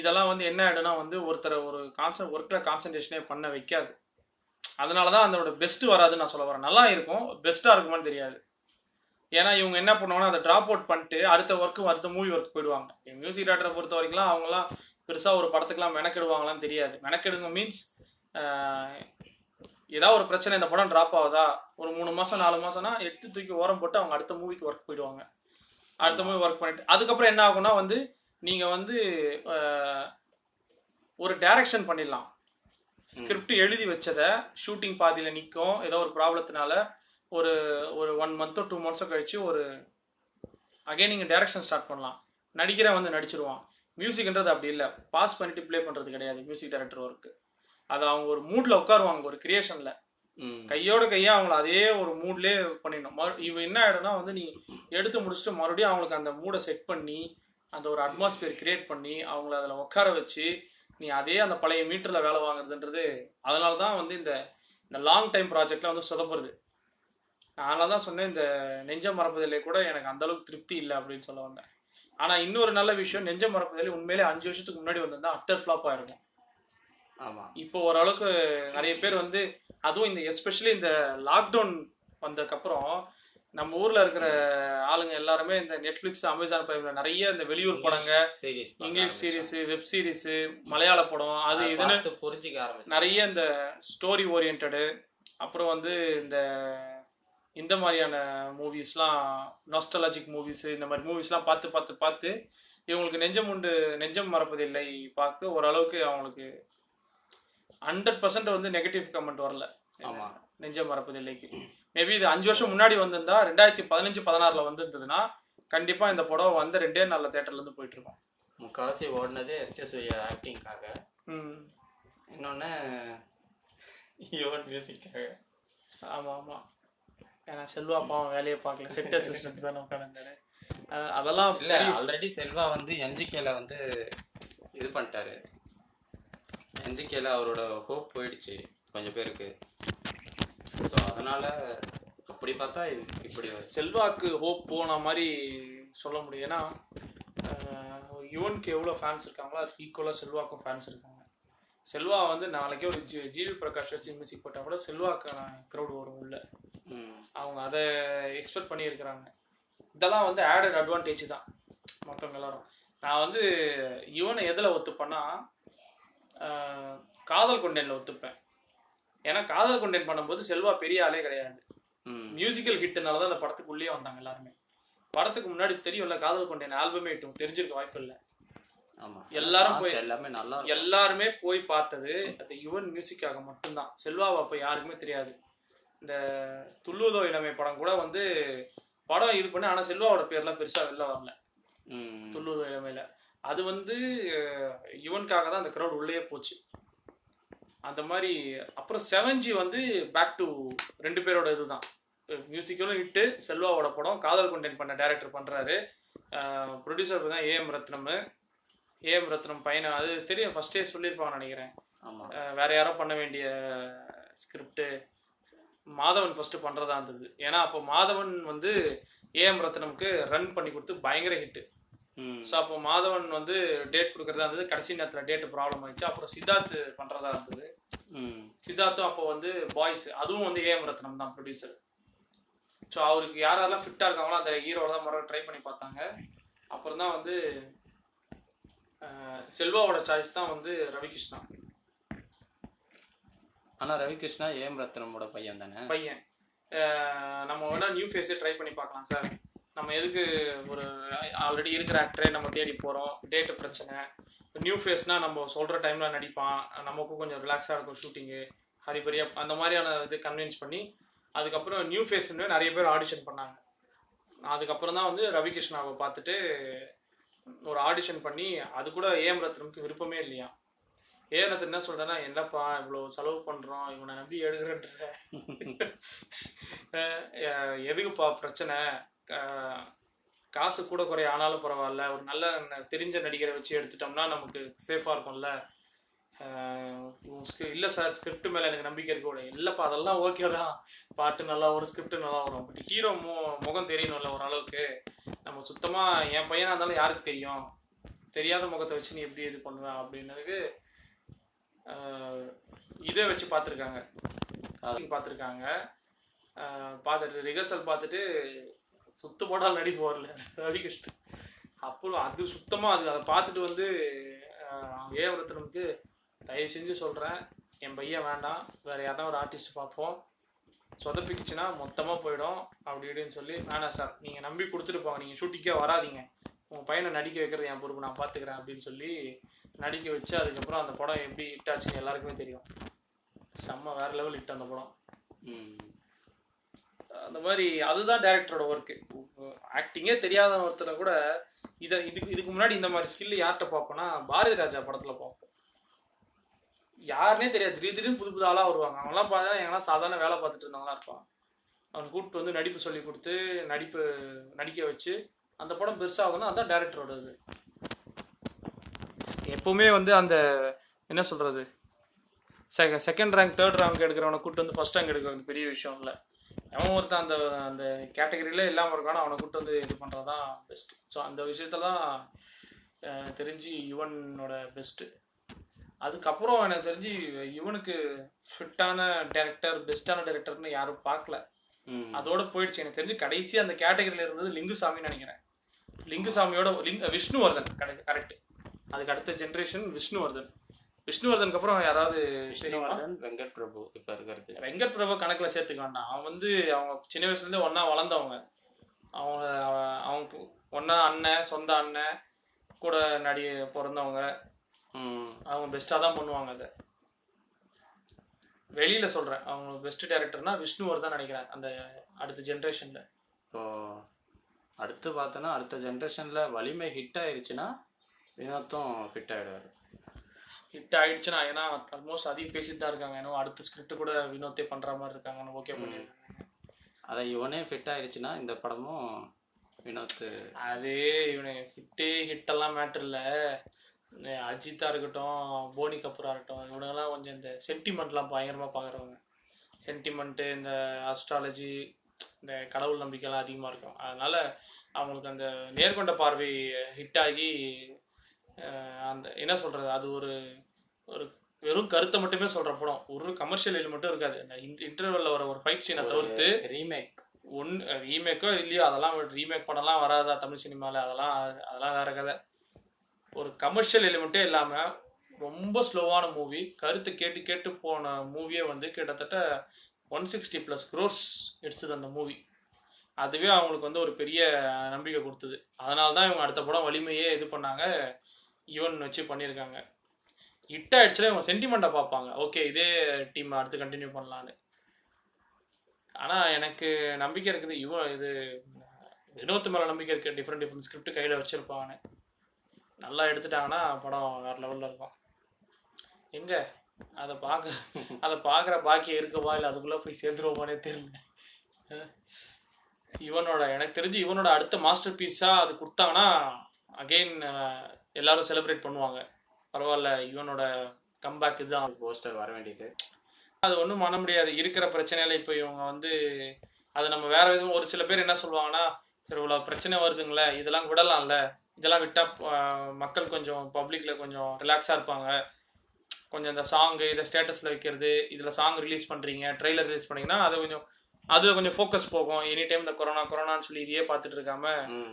இதெல்லாம் வந்து என்ன ஆகிடும்னா வந்து ஒருத்தரை ஒரு கான்சன் ஒர்க்கில் கான்சன்ட்ரேஷனே பண்ண வைக்காது. அதனால தான் அதோட பெஸ்ட்டு வராதுன்னு நான் சொல்ல வரேன். நல்லா இருக்கும். பெஸ்ட்டாக இருக்குமான்னு தெரியாது. ஏன்னா இவங்க என்ன பண்ணுவாங்கன்னா அதை ட்ராப் அவுட் பண்ணிட்டு அடுத்த ஒர்க்கு அடுத்த மூவி ஒர்க் போயிடுவாங்க. மியூசிக் டேரக்டரை பொறுத்த வரைக்கும் அவங்கலாம் பெருசாக ஒரு படத்துக்குலாம் மெனக்கெடுவாங்களான்னு தெரியாது. மெனக்கெடுங்க மீன்ஸ் ஏதாவது ஒரு பிரச்சனை இந்த படம் ட்ராப் ஆகுதா? ஒரு மூணு மாதம் நாலு மாதம்னா எடுத்து தூக்கி ஓரம் போட்டு அவங்க அடுத்த மூவிக்கு ஒர்க் போயிடுவாங்க. அடுத்த மூவி ஒர்க் பண்ணிட்டு அதுக்கப்புறம் என்ன ஆகும்னா வந்து நீங்கள் வந்து ஒரு டைரக்ஷன் பண்ணிடலாம். ஸ்கிரிப்ட் எழுதி வச்சதை ஷூட்டிங் பாதியில் நிற்கும் ஏதோ ஒரு ப்ராப்ளத்தினால ஒரு ஒரு ஒன் மந்த்தோ டூ மந்த்ஸோ கழிச்சு ஒரு அகைன் நீங்கள் டைரக்ஷன் ஸ்டார்ட் பண்ணலாம். நடிக்கிறவன் வந்து நடிச்சிருவான். மியூசிக்ன்றது அப்படி இல்லை. பாஸ் பண்ணிட்டு ப்ளே பண்ணுறது கிடையாது மியூசிக் டைரக்டர் ஒர்க்கு அது அவங்க ஒரு மூடில் உட்காருவாங்க ஒரு கிரியேஷனில். கையோட கையா அவங்கள அதே ஒரு மூட்லயே பண்ணிடணும். மறு இவன் என்ன ஆயிடும்னா வந்து நீ எடுத்து முடிச்சுட்டு மறுபடியும் அவங்களுக்கு அந்த மூடை செட் பண்ணி அந்த ஒரு அட்மாஸ்பியர் கிரியேட் பண்ணி அவங்கள அதில் உட்கார வச்சு நீ அதே அந்த பழைய மீட்டரில் வேலை வாங்குறதுன்றது அதனால தான் வந்து இந்த இந்த லாங் டைம் ப்ராஜெக்ட்ல வந்து சொதப்படுது அதனால தான் சொன்னேன் இந்த நெஞ்ச மறப்பதிலே கூட எனக்கு அந்த அளவுக்கு திருப்தி இல்லை அப்படின்னு சொல்ல வந்தேன். ஆனால் இன்னொரு நல்ல விஷயம் நெஞ்ச மறப்பதிலே உண்மையிலே அஞ்சு வருஷத்துக்கு முன்னாடி வந்திருந்தா அட்டர் ஃப்ளாப் ஆயிருக்கும். ஆமா. இப்போ ஓரளவுக்கு நிறைய பேர் வந்து அதுவும் இந்த எஸ்பெஷலி இந்த லாக்டவுன் வந்ததுக்கப்புறம் நம்ம ஊர்ல இருக்கிற ஆளுங்க எல்லாருமே இந்த நெட்ஃபிளிக்ஸ் அமேசான் பிரைம்ல நிறைய இந்த வெளியூர் படங்க. Series English series web series மலையாள படம் அது இதுன்னு புரிஞ்சுக்க ஆரம்பிச்சு நிறைய இந்த ஸ்டோரி ஓரியன்டு அப்புறம் வந்து இந்த இந்த மாதிரியான மூவிஸ்லாம் நாஸ்டலாஜிக் மூவிஸ் இந்த மாதிரி மூவிஸ்லாம் பார்த்து பார்த்து பார்த்து இவங்களுக்கு நெஞ்சம் உண்டு நெஞ்சம் மறப்பதில்லை பார்த்து ஓரளவுக்கு அவங்களுக்கு ஹண்ட்ரட் பர்சன்ட் வந்து நெகட்டிவ் கமெண்ட் வரல. நெஞ்சம் மறப்பதில்லைக்கு மேபி இது அஞ்சு வருஷம் முன்னாடி வந்திருந்தா ரெண்டாயிரத்தி பதினஞ்சு பதினாறுல வந்திருந்ததுன்னா கண்டிப்பா இந்த படம் வந்து ரெண்டே நாள்ல தேட்டர்ல இருந்து போயிட்டு இருக்கோம். முக்காவாசி ஓடினதே எஸ் ஜே சூர்யா ஆக்டிங்காக இன்னொன்னு யுவன் மியூசிக்காக ஆமா ஆமா. ஏன்னா செல்வா பாவம் வேலையை பார்க்கல. செட் அசிஸ்டன்ட் தானே உட்காந்துருந்தாரு அதெல்லாம் இல்ல ஆல்ரெடி செல்வா வந்து என்ஜிகேல வந்து இது பண்ணிட்டாரு. என்ஜிகேல அவரோட ஹோப் போயிடுச்சு கொஞ்சம் பேருக்கு. ஸோ அதனால அப்படி பார்த்தா இப்படி செல்வாக்கு ஹோப் போன மாதிரி சொல்ல முடியும். ஏன்னா யுவனுக்கு எவ்வளோ ஃபேன்ஸ் இருக்காங்களோ அதுக்கு ஈக்குவலாக செல்வாக்கும் ஃபேன்ஸ் இருக்காங்க. செல்வா வந்து நாளைக்கே ஒரு ஜி ஜிவி பிரகாஷ் வச்சு மியூசிக் போட்டால் கூட செல்வாக்கான க்ரௌட் வரும் உள்ள. அவங்க அதை எக்ஸ்பெக்ட் பண்ணியிருக்கிறாங்க. இதெல்லாம் வந்து ஆடட் அட்வான்டேஜ் தான் மற்றவங்க எல்லாரும். நான் வந்து இவனை எதில் ஒத்துப்பேன்னா காதல் கொண்டேனில் ஒத்துப்பேன். ஏன்னா காதல் கொண்டேன் பண்ணும்போது செல்வா பெரிய ஆளே கிடையாது. மியூசிக்கல் ஹிட்னால தான் அந்த படத்துக்குள்ளேயே வந்தாங்க எல்லாருமே. படத்துக்கு முன்னாடி தெரியும்ல காதல் கொண்டேன் ஆல்பமே ஹிட்டும் தெரிஞ்சிருக்க வாய்ப்பு இல்லை. எல்லாரும் போய்- எல்லாமே நல்லா. எல்லாருமே போய் பார்த்தது அது யுவன் மியூசிக்காக மட்டும்தான். செல்வாவை அப்போ யாருக்குமே தெரியாது. இந்த துள்ளுவதோ இளமை படம் கூட வந்து படம் இது பண்ணி ஆனால் செல்வாவோட பேர்லாம் பெருசாக வெளில வரல. ம், துள்ளுவதோ இளமையில. அது வந்து யுவனுக்காக தான் அந்த க்ரௌட் உள்ளே போச்சு. அந்த மாதிரி அப்புறம் செவன் ஜி வந்து பேக் டு ரெண்டு பேரோட இதுதான். மியூசிக்கலும் இட்டு செல்வாவோட படம் காதல் கொண்டேன் பண்ண டைரக்டர் பண்றாரு. ப்ரொடியூசர் தான் ஏஎம் ரத்னம். ஏஎம் ரத்னம் பையனை அது தெரியும் ஃபர்ஸ்டே சொல்லியிருப்பாங்கன்னு நினைக்கிறேன். வேற யாரோ பண்ண வேண்டிய ஸ்கிரிப்ட் மாதவன் ஃபர்ஸ்ட் பண்றதா இருந்தது. ஏன்னா அப்போ மாதவன் வந்து ஏஎம் ரத்னம்க்கு ரன் பண்ணி கொடுத்து பயங்கர ஹிட் ம், ஸோ அப்போ மாதவன் வந்து டேட் கொடுக்கறதா இருந்தது. கடைசி நேரத்தில் டேட் ப்ராப்ளம் ஆயிடுச்சு. அப்புறம் சித்தார்த் பண்றதா இருந்தது. சித்தார்த்தும் அப்போ வந்து பாய்ஸ் அதுவும் வந்து ஏஎம் ரத்னம் தான் ப்ரொடியூசர் ஸோ அவருக்கு யார் யாரெல்லாம் ஃபிட்டாக இருக்காங்களோ அந்த ஹீரோட தான் முறை ட்ரை பண்ணி பார்த்தாங்க. அப்புறம் தான் வந்து செல்வாவோட சாய்ஸ் தான் வந்து ரவிகிருஷ்ணா. ஆனா ரவிகிருஷ்ணா ஏம் ரத்னமோட பையன் தானே? பையன். நம்ம வேணா நியூ ஃபேஸே ட்ரை பண்ணி பார்க்கலாம் சார் நம்ம எதுக்கு ஒரு ஆல்ரெடி இருக்கிற ஆக்டரே நம்ம தேடி போகிறோம் டேட்டு பிரச்சனை. நியூ ஃபேஸ்னால் நம்ம சொல்கிற டைமில் நடிப்பான். நமக்கும் கொஞ்சம் ரிலாக்ஸாக இருக்கும் ஷூட்டிங்கு ஹரிபரியா அந்த மாதிரியான இது கன்வின்ஸ் பண்ணி அதுக்கப்புறம் நியூ ஃபேஸ்னு நிறைய பேர் ஆடிஷன் பண்ணாங்க. அதுக்கப்புறம் தான் வந்து ரவிகிருஷ்ணாவை பார்த்துட்டு ஒரு ஆடிஷன் பண்ணி அது கூட ஏஎம் ரத்னமுக்கு விருப்பமே இல்லையா? ஏஎம் ரத்னம் என்ன சொல்றேன்னா என்னப்பா இவ்வளோ செலவு பண்ணுறோம் இவனை நம்பி எடுக்கிறன்ற. எதுக்குப்பா பிரச்சனை? காசு கூட குறைய ஆனாலும் பரவாயில்ல. ஒரு நல்ல ந- தெரிஞ்ச நடிகரை வச்சு எடுத்துட்டோம்னா நமக்கு சேஃபாக இருக்கும்ல. இல்லை சார் ஸ்கிரிப்ட் மேலே எனக்கு நம்பிக்கை இருக்க கூட இல்லைப்பா அதெல்லாம் ஓகே தான். பாட்டு நல்லா வரும் ஸ்கிரிப்ட் நல்லா வரும். பட் ஹீரோ மு முகம் தெரியணும்ல ஓரளவுக்கு நம்ம சுத்தமாக என் பையனாக இருந்தாலும் யாருக்கு தெரியும்? தெரியாத முகத்தை வச்சு நீ எப்படி இது பண்ணுவேன் அப்படின்னதுக்கு இதை வச்சு பார்த்துருக்காங்க. பார்த்துருக்காங்க. பார்த்துட்டு ரிஹர்சல் பார்த்துட்டு சுத்து போட்டால் நடிப்பு வரல. ரவிகிருஷ்ணன். அப்புறம் அது சுத்தமாக அது அதை பார்த்துட்டு வந்து ஏ தயவு செஞ்சு சொல்கிறேன் என் பையன் வேண்டாம். வேறு யாருன்னா ஒரு ஆர்டிஸ்ட் பார்ப்போம். சொதப்பிக்குச்சுன்னா மொத்தமாக போயிடும். அப்படி இப்படின்னு சொல்லி வேணாம் சார். நீங்கள் நம்பி கொடுத்துட்டு போங்க. நீங்கள் ஷூட்டிங்கே வராதீங்க. உங்கள் பையனை நடிக்க வைக்கிறது என் பொறுப்பு. நான் பார்த்துக்கிறேன். அப்படின்னு சொல்லி நடிக்க வச்சு அதுக்கப்புறம் அந்த படம் எப்படி ஹிட் ஆச்சுன்னு எல்லாருக்குமே தெரியும். செம்ம வேறு லெவல் ஹிட் அந்த படம். ம், அந்த மாதிரி அதுதான் டேரக்டரோட ஒர்க்கு ஆக்டிங்கே தெரியாத ஒருத்தரை கூட இதை இதுக்கு இதுக்கு முன்னாடி இந்த மாதிரி ஸ்கில் யார்கிட்ட பார்ப்போம்னா பாரதி ராஜா படத்தில் பார்ப்போம். யாருனே தெரியாது. திடீர் திடீர்னு புது புது ஆளாக வருவாங்க. அவங்களாம் பார்த்தா எங்கெல்லாம் சாதாரண வேலை பார்த்துட்டு இருந்தவங்களா இருப்பான் அவன் கூப்பிட்டு வந்து நடிப்பு சொல்லி கொடுத்து நடிப்பு நடிக்க வச்சு அந்த படம் பெருசாகுதுன்னா அதான் டேரக்டரோட இது எப்பவுமே வந்து அந்த என்ன சொல்றது செகண்ட் ரேங்க் தேர்ட் ரேங்க் எடுக்கிறவனை கூட்டு வந்து ஃபர்ஸ்ட் ரேங்க் எடுக்கிறது பெரிய விஷயம் இல்லை. அவன் ஒருத்தன் அந்த அந்த கேட்டகரியில இல்லாமல் இருக்கானோ அவனை கூட்டு வந்து இது பண்ணுறது தான் பெஸ்ட் ஸோ அந்த விஷயத்துல தான் தெரிஞ்சு யுவனோட பெஸ்ட்டு அதுக்கப்புறம் எனக்கு தெரிஞ்சு இவனுக்கு ஃபிட்டான டேரக்டர் பெஸ்ட்டான டேரக்டர்னு யாரும் பார்க்கல. அதோட போயிடுச்சு. எனக்கு தெரிஞ்சு கடைசி அந்த கேட்டகரியில இருந்தது லிங்குசாமின்னு நினைக்கிறேன். லிங்குசாமியோட லிங் விஷ்ணுவர்தன் கடைசி கரெக்ட் அதுக்கு அடுத்த ஜென்ரேஷன் விஷ்ணுவர்தன். விஷ்ணுவர்தனுக்கு அப்புறம் யாராவது விஷ்ணுவர்தன் வெங்கட் பிரபு இப்ப இருக்கிறது. வெங்கட் பிரபு கணக்குல சேர்த்துக்க வேண்டாம் அவன் வந்து அவங்க சின்ன வயசுல இருந்தே ஒண்ணா வளர்ந்தவங்க. அவங்க அவ- அவங்க ஒண்ணா அண்ணன் சொந்த அண்ணன் கூட நடி பிறந்தவங்க. அவங்க பெஸ்ட்டாக தான் பண்ணுவாங்க அதை. வெளியில சொல்றேன். அவங்க பெஸ்ட் டேரக்டர்னா விஷ்ணுவர்தன் நினைக்கிறேன் அந்த அடுத்த ஜென்ரேஷன்ல இப்போ அடுத்து பார்த்தோன்னா அடுத்த ஜென்ரேஷன்ல வலிமை ஹிட் ஆயிருச்சுன்னா வினோத்தும் ஹிட் ஆயிடுவாரு. ஹிட் ஆயிடுச்சுன்னா ஏன்னா ஆல்மோஸ்ட் அதிகம் பேசிட்டு தான் இருக்காங்க. ஏன்னா அடுத்த ஸ்கிரிப்ட் கூட வினோத்தே பண்ற மாதிரி இருக்காங்கன்னு ஓகே பண்ணிருக்காங்க அதை இவனே ஃபிட் ஆயிருச்சுன்னா இந்த படமும் வினோத் அது இவனு ஹிட்டு ஹிட்டெல்லாம் மேட்டர் இல்லை. அஜித்தா இருக்கட்டும் போனி கபூரா இருக்கட்டும் இவனுங்கெல்லாம் கொஞ்சம் இந்த சென்டிமெண்ட்லாம் பயங்கரமாக பார்க்குறவங்க சென்டிமெண்ட்டு இந்த அஸ்ட்ராலஜி இந்த கடவுள் நம்பிக்கைலாம் அதிகமாக இருக்கும். அதனால அவங்களுக்கு அந்த நேர்கொண்ட பார்வை ஹிட் ஆகி அந்த என்ன சொல்கிறது அது ஒரு ஒரு வெறும் கருத்தை மட்டுமே சொல்கிற படம். ஒரு கமர்ஷியல் மட்டும் இருக்காது. இன்டர்வெல்ல வர ஒரு ஃபைட் சீனை தவிர்த்து ரீமேக் ஒன் ரீமேக்கோ இல்லையோ அதெல்லாம் ரீமேக் படம்லாம் வராதா தமிழ் சினிமாவில்? அதெல்லாம் அதெல்லாம் வேற கதை. ஒரு கமர்ஷியல் எலிமெண்ட்டே இல்லாமல் ரொம்ப ஸ்லோவான மூவி கருத்து கேட்டு கேட்டு போன மூவியே வந்து கிட்டத்தட்ட ஒன் சிக்ஸ்டி ப்ளஸ் க்ரோர்ஸ் எடுத்தது அந்த மூவி அதுவே அவங்களுக்கு வந்து ஒரு பெரிய நம்பிக்கை கொடுத்தது. அதனால தான் இவங்க அடுத்த படம் வலிமையே இது பண்ணாங்க. ஈவன் வச்சு பண்ணியிருக்காங்க ஹிட் ஆயிடுச்சுல இவங்க சென்டிமெண்ட்டை பார்ப்பாங்க. ஓகே இதே டீம் அடுத்து கண்டினியூ பண்ணலான்னு ஆனால் எனக்கு நம்பிக்கை இருக்குது இவன் இது வினோத் மேலே நம்பிக்கை இருக்கு டிஃப்ரெண்ட் டிஃப்ரெண்ட் ஸ்கிரிப்ட் கையில் வச்சிருப்பாங்கன்னு. நல்லா எடுத்துட்டாங்கன்னா படம் வேற லெவலில் இருக்கும். எங்க? அதை பார்க்க அதை பார்க்குற பாக்கியம் இருக்கவா? இல்லை அதுக்குள்ளே போய் சேர்ந்துருவோமானே தெரியல. இவனோட எனக்கு தெரிஞ்சு இவனோட அடுத்த மாஸ்டர் பீஸாக அது கொடுத்தாங்கன்னா அகெயின் எல்லாரும் செலிப்ரேட் பண்ணுவாங்க. பரவாயில்ல இவனோட கம்பேக் இதுதான். போஸ்டர் வர வேண்டியது. அது ஒன்றும் பண்ண முடியாது. இருக்கிற பிரச்சனையில இப்போ இவங்க வந்து அது நம்ம வேற விதம் ஒரு சில பேர் என்ன சொல்லுவாங்கன்னா சரி இவ்வளோ பிரச்சனை வருதுங்களே இதெல்லாம் விடலாம்ல. இதெல்லாம் விட்டா ஆஹ், மக்கள் கொஞ்சம் பப்ளிக்ல கொஞ்சம் ரிலாக்ஸாக இருப்பாங்க. கொஞ்சம் இந்த சாங்கு இதை ஸ்டேட்டஸில் வைக்கிறது இதில் சாங் ரிலீஸ் பண்ணுறீங்க ட்ரெய்லர் ரிலீஸ் பண்ணீங்கன்னா அது கொஞ்சம் அதில் கொஞ்சம் ஃபோக்கஸ் போகும். எனி டைம் இந்த கொரோனா கொரோனான்னு சொல்லி இதையே பார்த்துட்டு இருக்காம.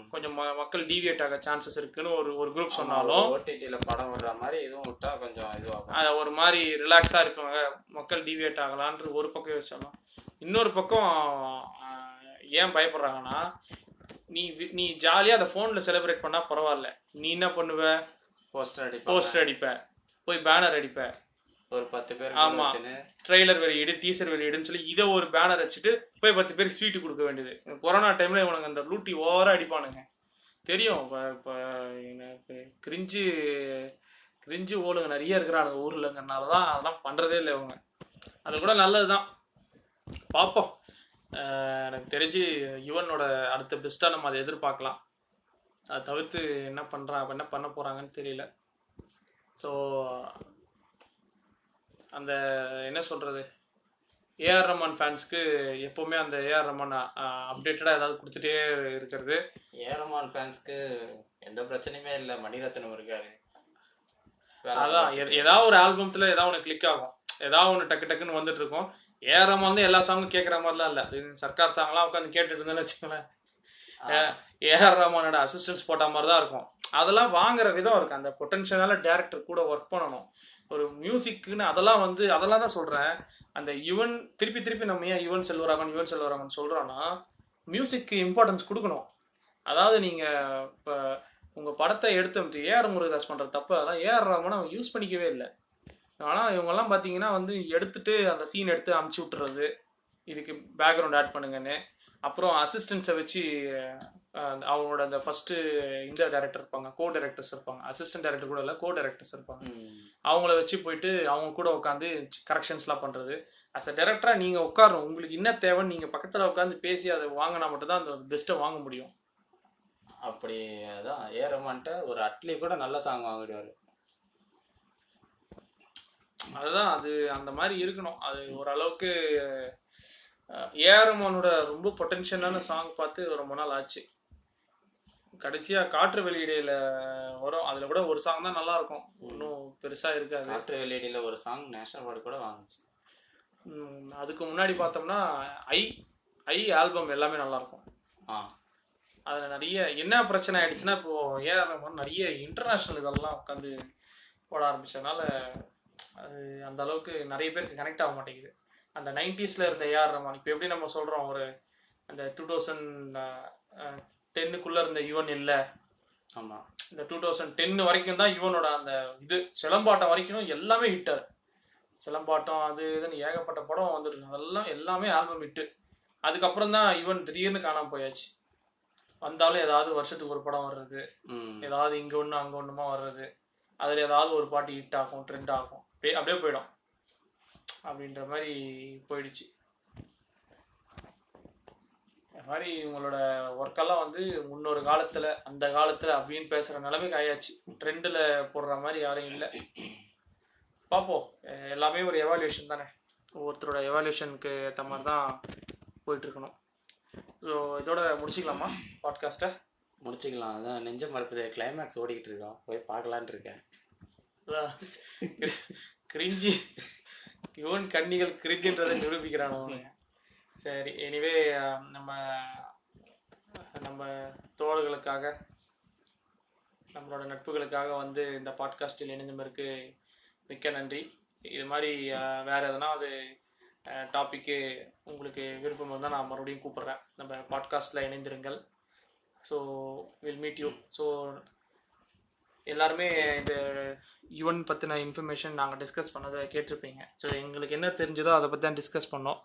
கொஞ்சம் மக்கள் டீவியேட் ஆக சான்சஸ் இருக்குன்னு ஒரு ஒரு குரூப் சொன்னாலும் ஓடிடில படம் விடுற மாதிரி இதுவும் விட்டா கொஞ்சம் இதுவாகும். ஒரு மாதிரி ரிலாக்ஸாக இருப்பாங்க மக்கள் டிவியேட் ஆகலான்றது ஒரு பக்கம் யோசிச்சாலும் இன்னொரு பக்கம் ஏன் பயப்படுறாங்கன்னா நீ நீ ஜாலியாக அதை ஃபோனில் செலிப்ரேட் பண்ணால் பரவாயில்ல. நீ என்ன பண்ணுவ? போஸ்டர் அடிப்பாங்க போஸ்டர் அடிப்ப. போய் பேனர் அடிப்ப. ஒரு பத்து பேர் ஆமா. ட்ரெய்லர் வெளியிடு டீசர் வெளியிடுன்னு சொல்லி இதை ஒரு பேனர் அடிச்சுட்டு போய் பத்து பேருக்கு ஸ்வீட்டு கொடுக்க வேண்டியது. கொரோனா டைமில் இவனுங்க அந்த லூட்டி ஓவராக அடிப்பானுங்க. தெரியும். இப்போ இப்போ எனக்கு கிரிஞ்சு கிரிஞ்சு ஓடுங்க நிறைய இருக்கிறானுங்க ஊர்லங்கிறனால தான் அதெல்லாம் பண்ணுறதே இல்லை இவங்க. அது கூட நல்லது தான் பார்ப்போம் எனக்கு தெரிஞ்சு யுவனோட அடுத்த பெஸ்ட்டாக நம்ம அதை எதிர்பார்க்கலாம். அதை தவிர்த்து என்ன பண்ணுறான் என்ன பண்ண போகிறாங்கன்னு தெரியல. ஸோ அந்த என்ன சொல்கிறது ஏஆர் ரஹ்மான் ஃபேன்ஸ்க்கு எப்போவுமே அந்த ஏஆர் ரஹ்மான் அப்டேட்டடாக ஏதாவது கொடுத்துட்டே இருக்கிறது. ஏரமான் ஃபேன்ஸ்க்கு எந்த பிரச்சனையுமே இல்ல. மணிரத்னம் இருக்காரு. அதான் ஏதாவது ஒரு ஆல்பத்தில் ஏதாவது ஒன்று கிளிக் ஆகும். ஏதாவது ஒன்று டக்கு டக்குன்னு வந்துட்டு இருக்கும். ஏஆர் ரஹ்மான் வந்து எல்லா சாங்கும் கேட்குற மாதிரிலாம் இல்லை. சர்க்கார் சாங்லாம் உட்காந்து கேட்டுட்டு இருந்தேன்னு வச்சுக்கோங்களேன். ஏஆர் ரஹ்மானோட அசிஸ்டன்ஸ் போட்ட மாதிரி தான் இருக்கும். அதெல்லாம் வாங்குற விதம் இருக்கு. அந்த பொட்டன்ஷியலான டேரக்டர் கூட ஒர்க் பண்ணணும். ஒரு மியூசிக்குன்னு அதெல்லாம் வந்து அதெல்லாம் தான் சொல்றேன். அந்த யுவன் திருப்பி திருப்பி நம்ம ஏன் யுவன் செல்வராகவன் யுவன் செல்வராகவன் சொல்கிறோன்னா மியூசிக்கு இம்பார்ட்டன்ஸ் கொடுக்கணும். அதாவது நீங்க இப்போ உங்க படத்தை எடுத்து ஏஆர் முருகதாஸ் பண்ற தப்பு. அதான் ஏஆர் ரஹ்மான் அவங்க யூஸ் பண்ணிக்கவே இல்லை. ஆனா இவங்கெல்லாம் பாத்தீங்கன்னா வந்து எடுத்துட்டு அந்த சீன் எடுத்து அமுச்சு விட்டுறது. இதுக்கு பேக்ரவுண்ட் ஆட் பண்ணுங்கன்னு. அப்புறம் அசிஸ்டன்ஸை வச்சு அவங்களோட அந்த ஃபர்ஸ்ட் இந்த டைரக்டர் இருப்பாங்க கோ டைரக்டர்ஸ் இருப்பாங்க. அசிஸ்டன்ட் டைரக்டர் கூட இல்லை கோ டைரக்டர்ஸ் இருப்பாங்க. அவங்கள வச்சு போயிட்டு அவங்க கூட உட்காந்து கரெக்ஷன்ஸ்லாம் பண்ணுறது அஸ் அ டேரக்டராக நீங்கள் உட்காரணும் உங்களுக்கு என்ன தேவைன்னு நீங்கள் பக்கத்தில் உட்காந்து பேசி அதை வாங்கினா மட்டும்தான் அந்த பெஸ்ட்டை வாங்க முடியும். அப்படி அதான் ஏ ரஹ்மான்ட்ட ஒரு அட்லி கூட நல்ல சாங் வாங்கிடுவாரு. அதுதான் அது அந்த மாதிரி இருக்கணும். அது ஓரளவுக்கு ஏஆர்எம்மனோட ரொம்ப பொட்டென்ஷியலான சாங் பார்த்து ரொம்ப நாள் ஆச்சு. கடைசியாக காற்று வெளியிடையில வரும். அதில் கூட ஒரு சாங் தான் நல்லா இருக்கும் இன்னும் பெருசாக இருக்காது. காற்று வெளியடியில ஒரு சாங் நேஷனல் அவார்டு கூட வாங்குச்சு. அதுக்கு முன்னாடி பார்த்தோம்னா ஐ ஐ ஆல்பம் எல்லாமே நல்லா இருக்கும் ஆ. அதில் நிறைய என்ன பிரச்சனை ஆயிடுச்சுன்னா இப்போ ஏஆர் ரஹ்மான் நிறைய இன்டர்நேஷ்னல் இதெல்லாம் உட்காந்து போட ஆரம்பிச்சதுனால அது அந்த அளவுக்கு நிறைய பேருக்கு கனெக்ட் ஆக மாட்டேங்குது. அந்த நைன்டிஸில் இருந்த ஏஆர் ரஹ்மான் இப்போ எப்படி நம்ம சொல்கிறோம் ஒரு அந்த டூ தௌசண்ட் டென்னுக்குள்ளே இருந்த யுவன் இல்லை. ஆமா. இந்த டூ தௌசண்ட் டென் வரைக்கும் தான் யுவனோட அந்த இது சிலம்பாட்டம் வரைக்கும் எல்லாமே ஹிட்டர் சிலம்பாட்டம் அது இதுன்னு ஏகப்பட்ட படம் வந்துருக்கு அதெல்லாம் எல்லாமே ஆல்பம் ஹிட்டு அதுக்கப்புறம் தான் யுவன் திடீர்னு காணாம போயாச்சு. வந்தாலும் ஏதாவது வருஷத்துக்கு ஒரு படம் வர்றது. ஏதாவது இங்கே ஒன்று அங்கே ஒன்றுமா வர்றது. அதில் ஏதாவது ஒரு பாட்டு ஹிட் ஆகும் ட்ரெண்ட் ஆகும். அப்படியே போயிடும். அப்படின்ற மாதிரி போயிடுச்சு. மாதிரி இவங்களோட ஒர்க்கெல்லாம் வந்து முன்னொரு காலத்தில் அந்த காலத்தில் அப்படின்னு பேசுகிற நிலைமைக்கு ஆயாச்சு. ட்ரெண்டில் போடுற மாதிரி யாரும் இல்லை. பார்ப்போம் எல்லாமே ஒரு எவாலுவேஷன் தானே. ஒவ்வொருத்தரோட எவாலுவேஷனுக்கு ஏற்ற மாதிரி தான் போயிட்டுருக்கணும். ஸோ இதோட முடிச்சுக்கலாமா பாட்காஸ்ட்டை முடிச்சுக்கலாம். அதான் நெஞ்ச மறுப்பது. கிளைமேக்ஸ் ஓடிக்கிட்டு இருக்கோம். போய் பார்க்கலான்ட்டு இருக்கேன். கிரிஞ்சி யுவன் கண்ணிகள் கிரிஞ்சின்றதை நிரூபிக்கிறான் சரி எனிவே நம்ம நம்ம தோழர்களுக்காக நம்மளோட நட்புகளுக்காக வந்து இந்த பாட்காஸ்டில் இணைந்தமருக்கு மிக்க நன்றி. இது மாதிரி வேறு வேற எதனா அது டாப்பிக்கு உங்களுக்கு விருப்பம் இருந்தால் நான் மறுபடியும் கூப்பிட்றேன். நம்ம பாட்காஸ்ட்டில் இணைந்திருங்கள். So will meet you so எல்லாருமே இந்த யுவன் பற்றின இன்ஃபர்மேஷன் நாங்கள் டிஸ்கஸ் பண்ணதை கேட்டிருப்பீங்க. ஸோ எங்களுக்கு என்ன தெரிஞ்சதோ அதை பற்றி தான் டிஸ்கஸ் பண்ணோம்.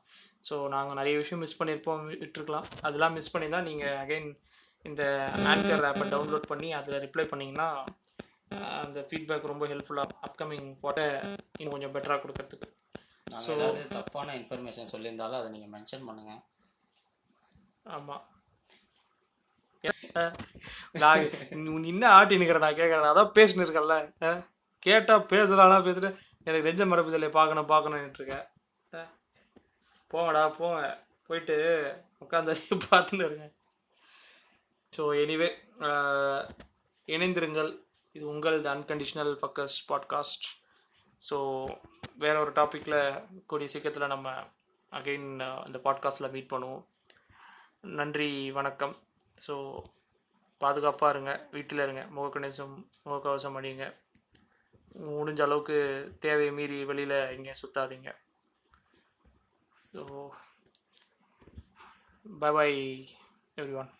ஸோ நாங்கள் நிறைய விஷயம் மிஸ் பண்ணியிருப்போம் விட்டுருக்கலாம். அதெல்லாம் மிஸ் பண்ணி தான் நீங்கள் அகைன் இந்த ஆங்கர் ஆப்பை டவுன்லோட் பண்ணி அதில் ரிப்ளை பண்ணிங்கன்னா அந்த ஃபீட்பேக் ரொம்ப ஹெல்ப்ஃபுல்லாக அப்கமிங் போட்ட இன்னும் கொஞ்சம் பெட்டராக கொடுக்கறதுக்கு. So- ஏதாவது தப்பான இன்ஃபர்மேஷன் சொல்லியிருந்தாலும் அதை நீங்கள் மென்ஷன் பண்ணுங்க. ஆமாம் நான் நீ என்ன ஆட்டி நிற்கிற நான் கேட்குறேன் அதான் பேசினு இருக்கேன்ல. கேட்டால் கேட்டா பேசுறானா பேசுட்டு எனக்கு நெஞ்ச மரபுதலை பார்க்கணும் பார்க்கணும்னு இருக்கேன். போங்கடா போங்க. போயிட்டு உட்காந்து பார்த்துன்னு இருங்க ஸோ எனிவே இணைந்திருங்கள். இது உங்கள் the unconditional fuckers podcast so வேற ஒரு டாப்பிக்கில் கூடிய சீக்கிரத்தில் நம்ம அகைன் அந்த பாட்காஸ்ட்டில் மீட் பண்ணுவோம். நன்றி வணக்கம். ஸோ பாதுகாப்பாக இருங்க. வீட்டில் இருங்க. முகக்கணிசம் முகக்கவசம் அணியுங்க. முடிஞ்ச அளவுக்கு தேவையை மீறி வெளியில் எங்கேயும் சுத்தாதீங்க. So bye bye everyone